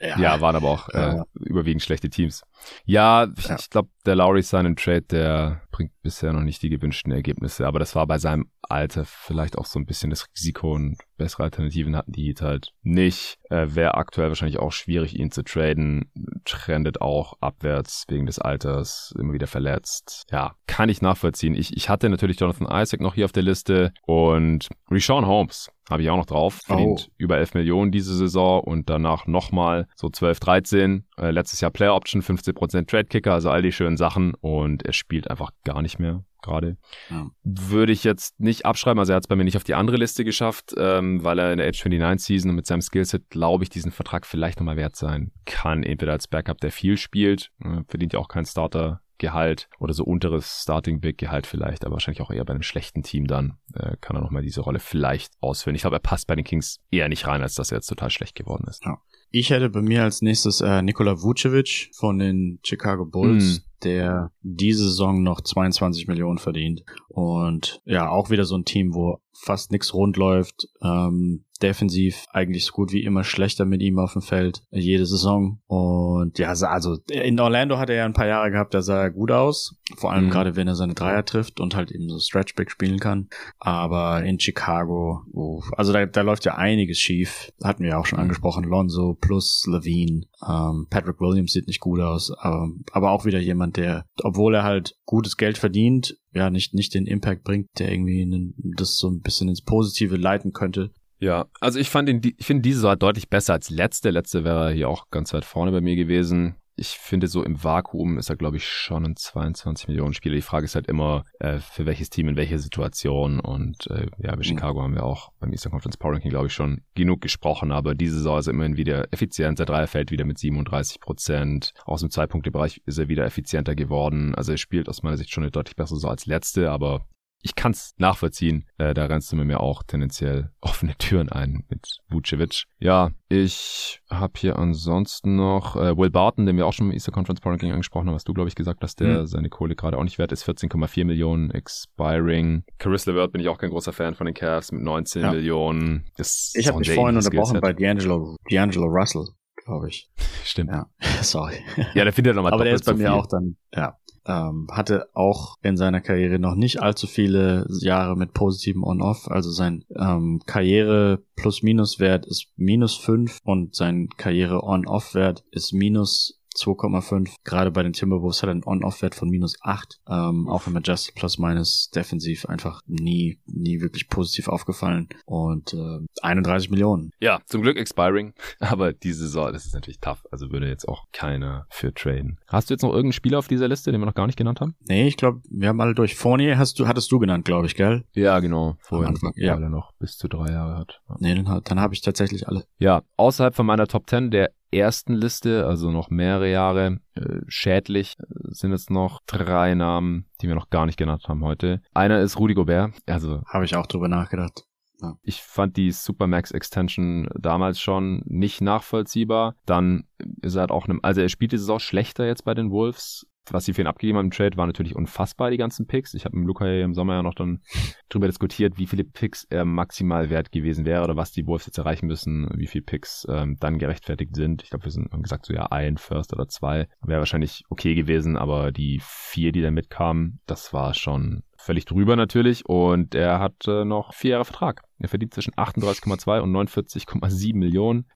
Ja, ja waren aber auch äh, überwiegend schlechte Teams. Ja, ich, ja. ich glaube, der Lowry Sign Trade, der bringt bisher noch nicht die gewünschten Ergebnisse, aber das war bei seinem Alter vielleicht auch so ein bisschen das Risiko und bessere Alternativen hatten die Heat halt nicht. Äh, Wäre aktuell wahrscheinlich auch schwierig, ihn zu traden. Trendet auch abwärts wegen des Alters, immer wieder verletzt. Ja, kann ich nachvollziehen. Ich, ich hatte natürlich Jonathan Isaac noch hier auf der Liste und Rishon Holmes habe ich auch noch drauf. Verdient oh. über 11 Millionen diese Saison und danach nochmal so 12, 13. Äh, letztes Jahr Player Option, 15% Trade Kicker, also all die schönen Sachen und er spielt einfach gar nicht mehr gerade. Ja. Würde ich jetzt nicht abschreiben, also er hat es bei mir nicht auf die andere Liste geschafft, ähm, weil er in der Age 29 Season und mit seinem Skillset, glaube ich, diesen Vertrag vielleicht nochmal wert sein kann. Entweder als Backup, der viel spielt, äh, verdient ja auch kein Starter Gehalt oder so unteres Starting Big Gehalt vielleicht, aber wahrscheinlich auch eher bei einem schlechten Team dann äh, kann er nochmal diese Rolle vielleicht ausfüllen. Ich glaube, er passt bei den Kings eher nicht rein, als dass er jetzt total schlecht geworden ist. Ja. Ich hätte bei mir als nächstes äh, Nikola Vucevic von den Chicago Bulls. Mm der diese Saison noch 22 Millionen verdient. Und ja, auch wieder so ein Team, wo fast nichts rund läuft. Ähm, defensiv eigentlich so gut wie immer schlechter mit ihm auf dem Feld, äh, jede Saison. Und ja, also in Orlando hat er ja ein paar Jahre gehabt, da sah er gut aus. Vor allem mhm. gerade, wenn er seine Dreier trifft und halt eben so Stretchback spielen kann. Aber in Chicago, oh, also da, da läuft ja einiges schief. Hatten wir ja auch schon mhm. angesprochen. Lonzo plus Levine. Ähm, Patrick Williams sieht nicht gut aus, aber, aber auch wieder jemand, der, obwohl er halt gutes Geld verdient, ja, nicht, nicht den Impact bringt, der irgendwie das so ein bisschen ins Positive leiten könnte. Ja, also ich fand ihn, ich finde diese Saison deutlich besser als letzte. Letzte wäre hier auch ganz weit vorne bei mir gewesen ich finde, so im Vakuum ist er, glaube ich, schon ein 22 Millionen Spieler. Die Frage ist halt immer, äh, für welches Team in welcher Situation. Und äh, ja, bei mhm. Chicago haben wir auch beim Eastern Conference Power Ranking, glaube ich, schon genug gesprochen. Aber diese Saison ist er immerhin wieder effizient. Der Dreier fällt wieder mit 37 Prozent. Aus dem Zwei-Punkte-Bereich ist er wieder effizienter geworden. Also er spielt aus meiner Sicht schon eine deutlich bessere Saison als letzte, aber ich kann es nachvollziehen. Äh, da rennst du mir auch tendenziell offene Türen ein mit Vucevic. Ja, ich habe hier ansonsten noch äh, Will Barton, den wir auch schon im Easter Conference Power Ranking angesprochen haben, was du, glaube ich, gesagt hast, der mhm. seine Kohle gerade auch nicht wert ist. 14,4 Millionen expiring. Caris LeVert bin ich auch kein großer Fan von den Cavs mit 19 ja. Millionen. Das ich habe mich vorhin unterbrochen bei D'Angelo, D'Angelo Russell glaube ich. Stimmt. Ja, sorry. Ja, der findet nochmal Aber der ist bei mir auch dann, ja, ähm, hatte auch in seiner Karriere noch nicht allzu viele Jahre mit positivem On-Off. Also sein ähm, Karriere Plus-Minus-Wert ist minus fünf und sein Karriere On-Off-Wert ist minus 2,5. Gerade bei den Timberwolves hat er einen On-Off-Wert von minus 8. Ähm, auch im Adjusted Plus Minus defensiv einfach nie, nie wirklich positiv aufgefallen. Und äh, 31 Millionen. Ja, zum Glück expiring. Aber diese Saison, das ist natürlich tough. Also würde jetzt auch keiner für traden. Hast du jetzt noch irgendeinen Spieler auf dieser Liste, den wir noch gar nicht genannt haben? Nee, ich glaube, wir haben alle durch. Fournier hast du, hattest du genannt, glaube ich, gell? Ja, genau. Anfang, ja. er noch bis zu drei Jahre hat. Ja. Nee, dann, dann habe ich tatsächlich alle. Ja, außerhalb von meiner Top 10 der ersten Liste, also noch mehrere Jahre äh, schädlich, äh, sind jetzt noch drei Namen, die wir noch gar nicht genannt haben heute. Einer ist Rudy Gobert. Also habe ich auch drüber nachgedacht. Ja. Ich fand die Supermax Extension damals schon nicht nachvollziehbar. Dann ist er halt auch einem, also er spielt die Saison schlechter jetzt bei den Wolves was sie für ihn abgegeben haben im Trade, war natürlich unfassbar, die ganzen Picks. Ich habe mit Luca im Sommer ja noch dann drüber diskutiert, wie viele Picks er maximal wert gewesen wäre oder was die Wolves jetzt erreichen müssen, wie viele Picks ähm, dann gerechtfertigt sind. Ich glaube, wir sind, haben gesagt, so ja, ein First oder zwei wäre wahrscheinlich okay gewesen, aber die vier, die da mitkamen, das war schon völlig drüber natürlich und er hat äh, noch vier Jahre Vertrag. Er verdient zwischen 38,2 und 49,7 Millionen.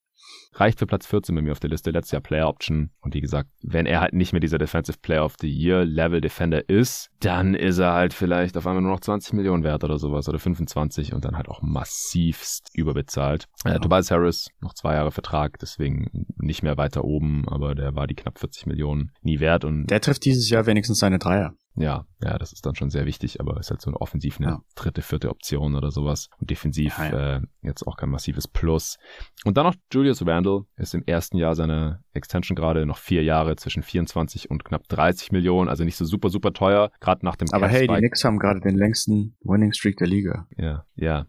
Reicht für Platz 14 bei mir auf der Liste. Letztes Jahr Player Option. Und wie gesagt, wenn er halt nicht mehr dieser Defensive Player of the Year Level Defender ist, dann ist er halt vielleicht auf einmal nur noch 20 Millionen wert oder sowas oder 25 und dann halt auch massivst überbezahlt. Äh, ja. Tobias Harris, noch zwei Jahre Vertrag, deswegen nicht mehr weiter oben, aber der war die knapp 40 Millionen nie wert und. Der trifft dieses Jahr wenigstens seine Dreier. Ja, ja, das ist dann schon sehr wichtig, aber ist halt so eine offensiv eine ja. dritte, vierte Option oder sowas. Und defensiv ja, ja. Äh, jetzt auch kein massives Plus. Und dann noch Julius Randle ist im ersten Jahr seiner Extension gerade noch vier Jahre zwischen 24 und knapp 30 Millionen, also nicht so super, super teuer, gerade nach dem Aber hey, die Knicks haben gerade den längsten Winning Streak der Liga. Ja, ja.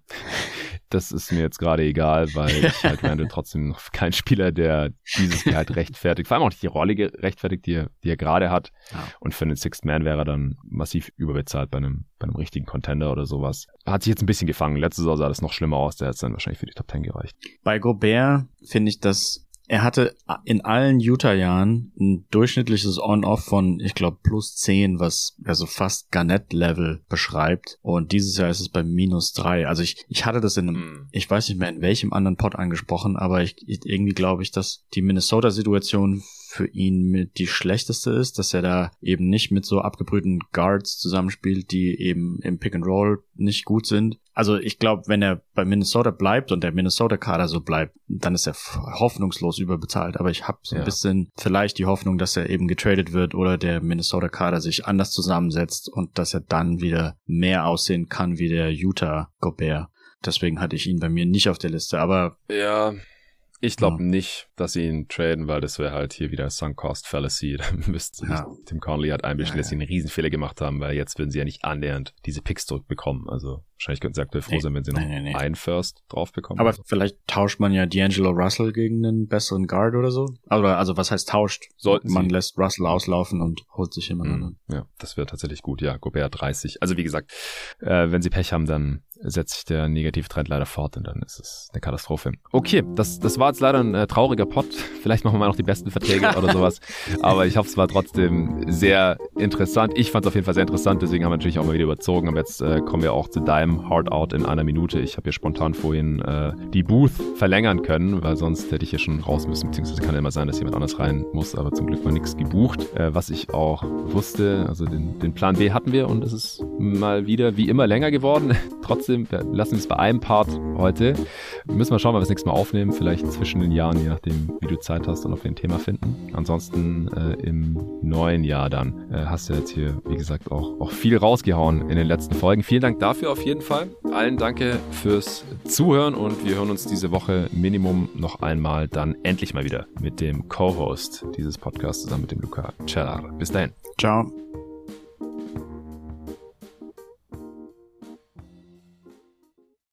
Das ist mir jetzt gerade egal, weil ich halt Randall trotzdem noch kein Spieler, der dieses Gehalt rechtfertigt. Vor allem auch nicht die Rolle rechtfertigt, die er, die er gerade hat. Ja. Und für einen Sixth Man wäre er dann massiv überbezahlt bei einem, bei einem richtigen Contender oder sowas. Hat sich jetzt ein bisschen gefangen. Letzte Saison sah das noch schlimmer aus. Der hat es dann wahrscheinlich für die Top Ten gereicht. Bei Gobert finde ich das er hatte in allen Utah-Jahren ein durchschnittliches On-Off von, ich glaube, plus 10, was also fast Garnett-Level beschreibt. Und dieses Jahr ist es bei minus 3. Also ich, ich hatte das in einem, mhm. ich weiß nicht mehr in welchem anderen Pod angesprochen, aber ich irgendwie glaube ich, dass die Minnesota-Situation für ihn mit die schlechteste ist, dass er da eben nicht mit so abgebrühten Guards zusammenspielt, die eben im Pick and Roll nicht gut sind. Also ich glaube, wenn er bei Minnesota bleibt und der Minnesota-Kader so bleibt, dann ist er hoffnungslos überbezahlt. Aber ich habe so ein ja. bisschen vielleicht die Hoffnung, dass er eben getradet wird oder der Minnesota-Kader sich anders zusammensetzt und dass er dann wieder mehr aussehen kann wie der Utah-Gobert. Deswegen hatte ich ihn bei mir nicht auf der Liste. Aber ja, ich glaube ja. nicht, dass sie ihn traden, weil das wäre halt hier wieder Sunk Cost Fallacy. Da müsste ja. Tim Conley hat einbischen, ja, dass sie einen Riesenfehler gemacht haben, weil jetzt würden sie ja nicht annähernd diese Picks zurückbekommen. Also wahrscheinlich könnten sie aktuell froh nee, sein, wenn sie noch nee, nee, einen First drauf bekommen. Aber also. vielleicht tauscht man ja D'Angelo Russell gegen einen besseren Guard oder so. Aber also was heißt tauscht? Sollten man sie. lässt Russell auslaufen und holt sich jemand mhm. anderen. Ja, das wäre tatsächlich gut. Ja, Gobert 30. Also wie gesagt, äh, wenn sie Pech haben, dann setzt sich der Negativtrend leider fort und dann ist es eine Katastrophe. Okay, das, das war jetzt leider ein äh, trauriger Pot. Vielleicht machen wir mal noch die besten Verträge oder sowas. Aber ich hoffe, es war trotzdem sehr interessant. Ich fand es auf jeden Fall sehr interessant, deswegen haben wir natürlich auch mal wieder überzogen. Aber jetzt äh, kommen wir auch zu deinem Hard Out in einer Minute. Ich habe hier spontan vorhin äh, die Booth verlängern können, weil sonst hätte ich hier schon raus müssen. Beziehungsweise kann ja immer sein, dass jemand anders rein muss. Aber zum Glück war nichts gebucht. Äh, was ich auch wusste, also den, den Plan B hatten wir und es ist mal wieder wie immer länger geworden. trotzdem trotzdem, wir lassen es bei einem Part heute. Müssen wir schauen, wann wir das nächste Mal aufnehmen. Vielleicht zwischen den Jahren, je nachdem, wie du Zeit hast und ob wir ein Thema finden. Ansonsten äh, im neuen Jahr dann äh, hast du jetzt hier, wie gesagt, auch, auch viel rausgehauen in den letzten Folgen. Vielen Dank dafür auf jeden Fall. Allen danke fürs Zuhören und wir hören uns diese Woche Minimum noch einmal dann endlich mal wieder mit dem Co-Host dieses Podcasts zusammen mit dem Luca Cellar. Bis dahin. Ciao.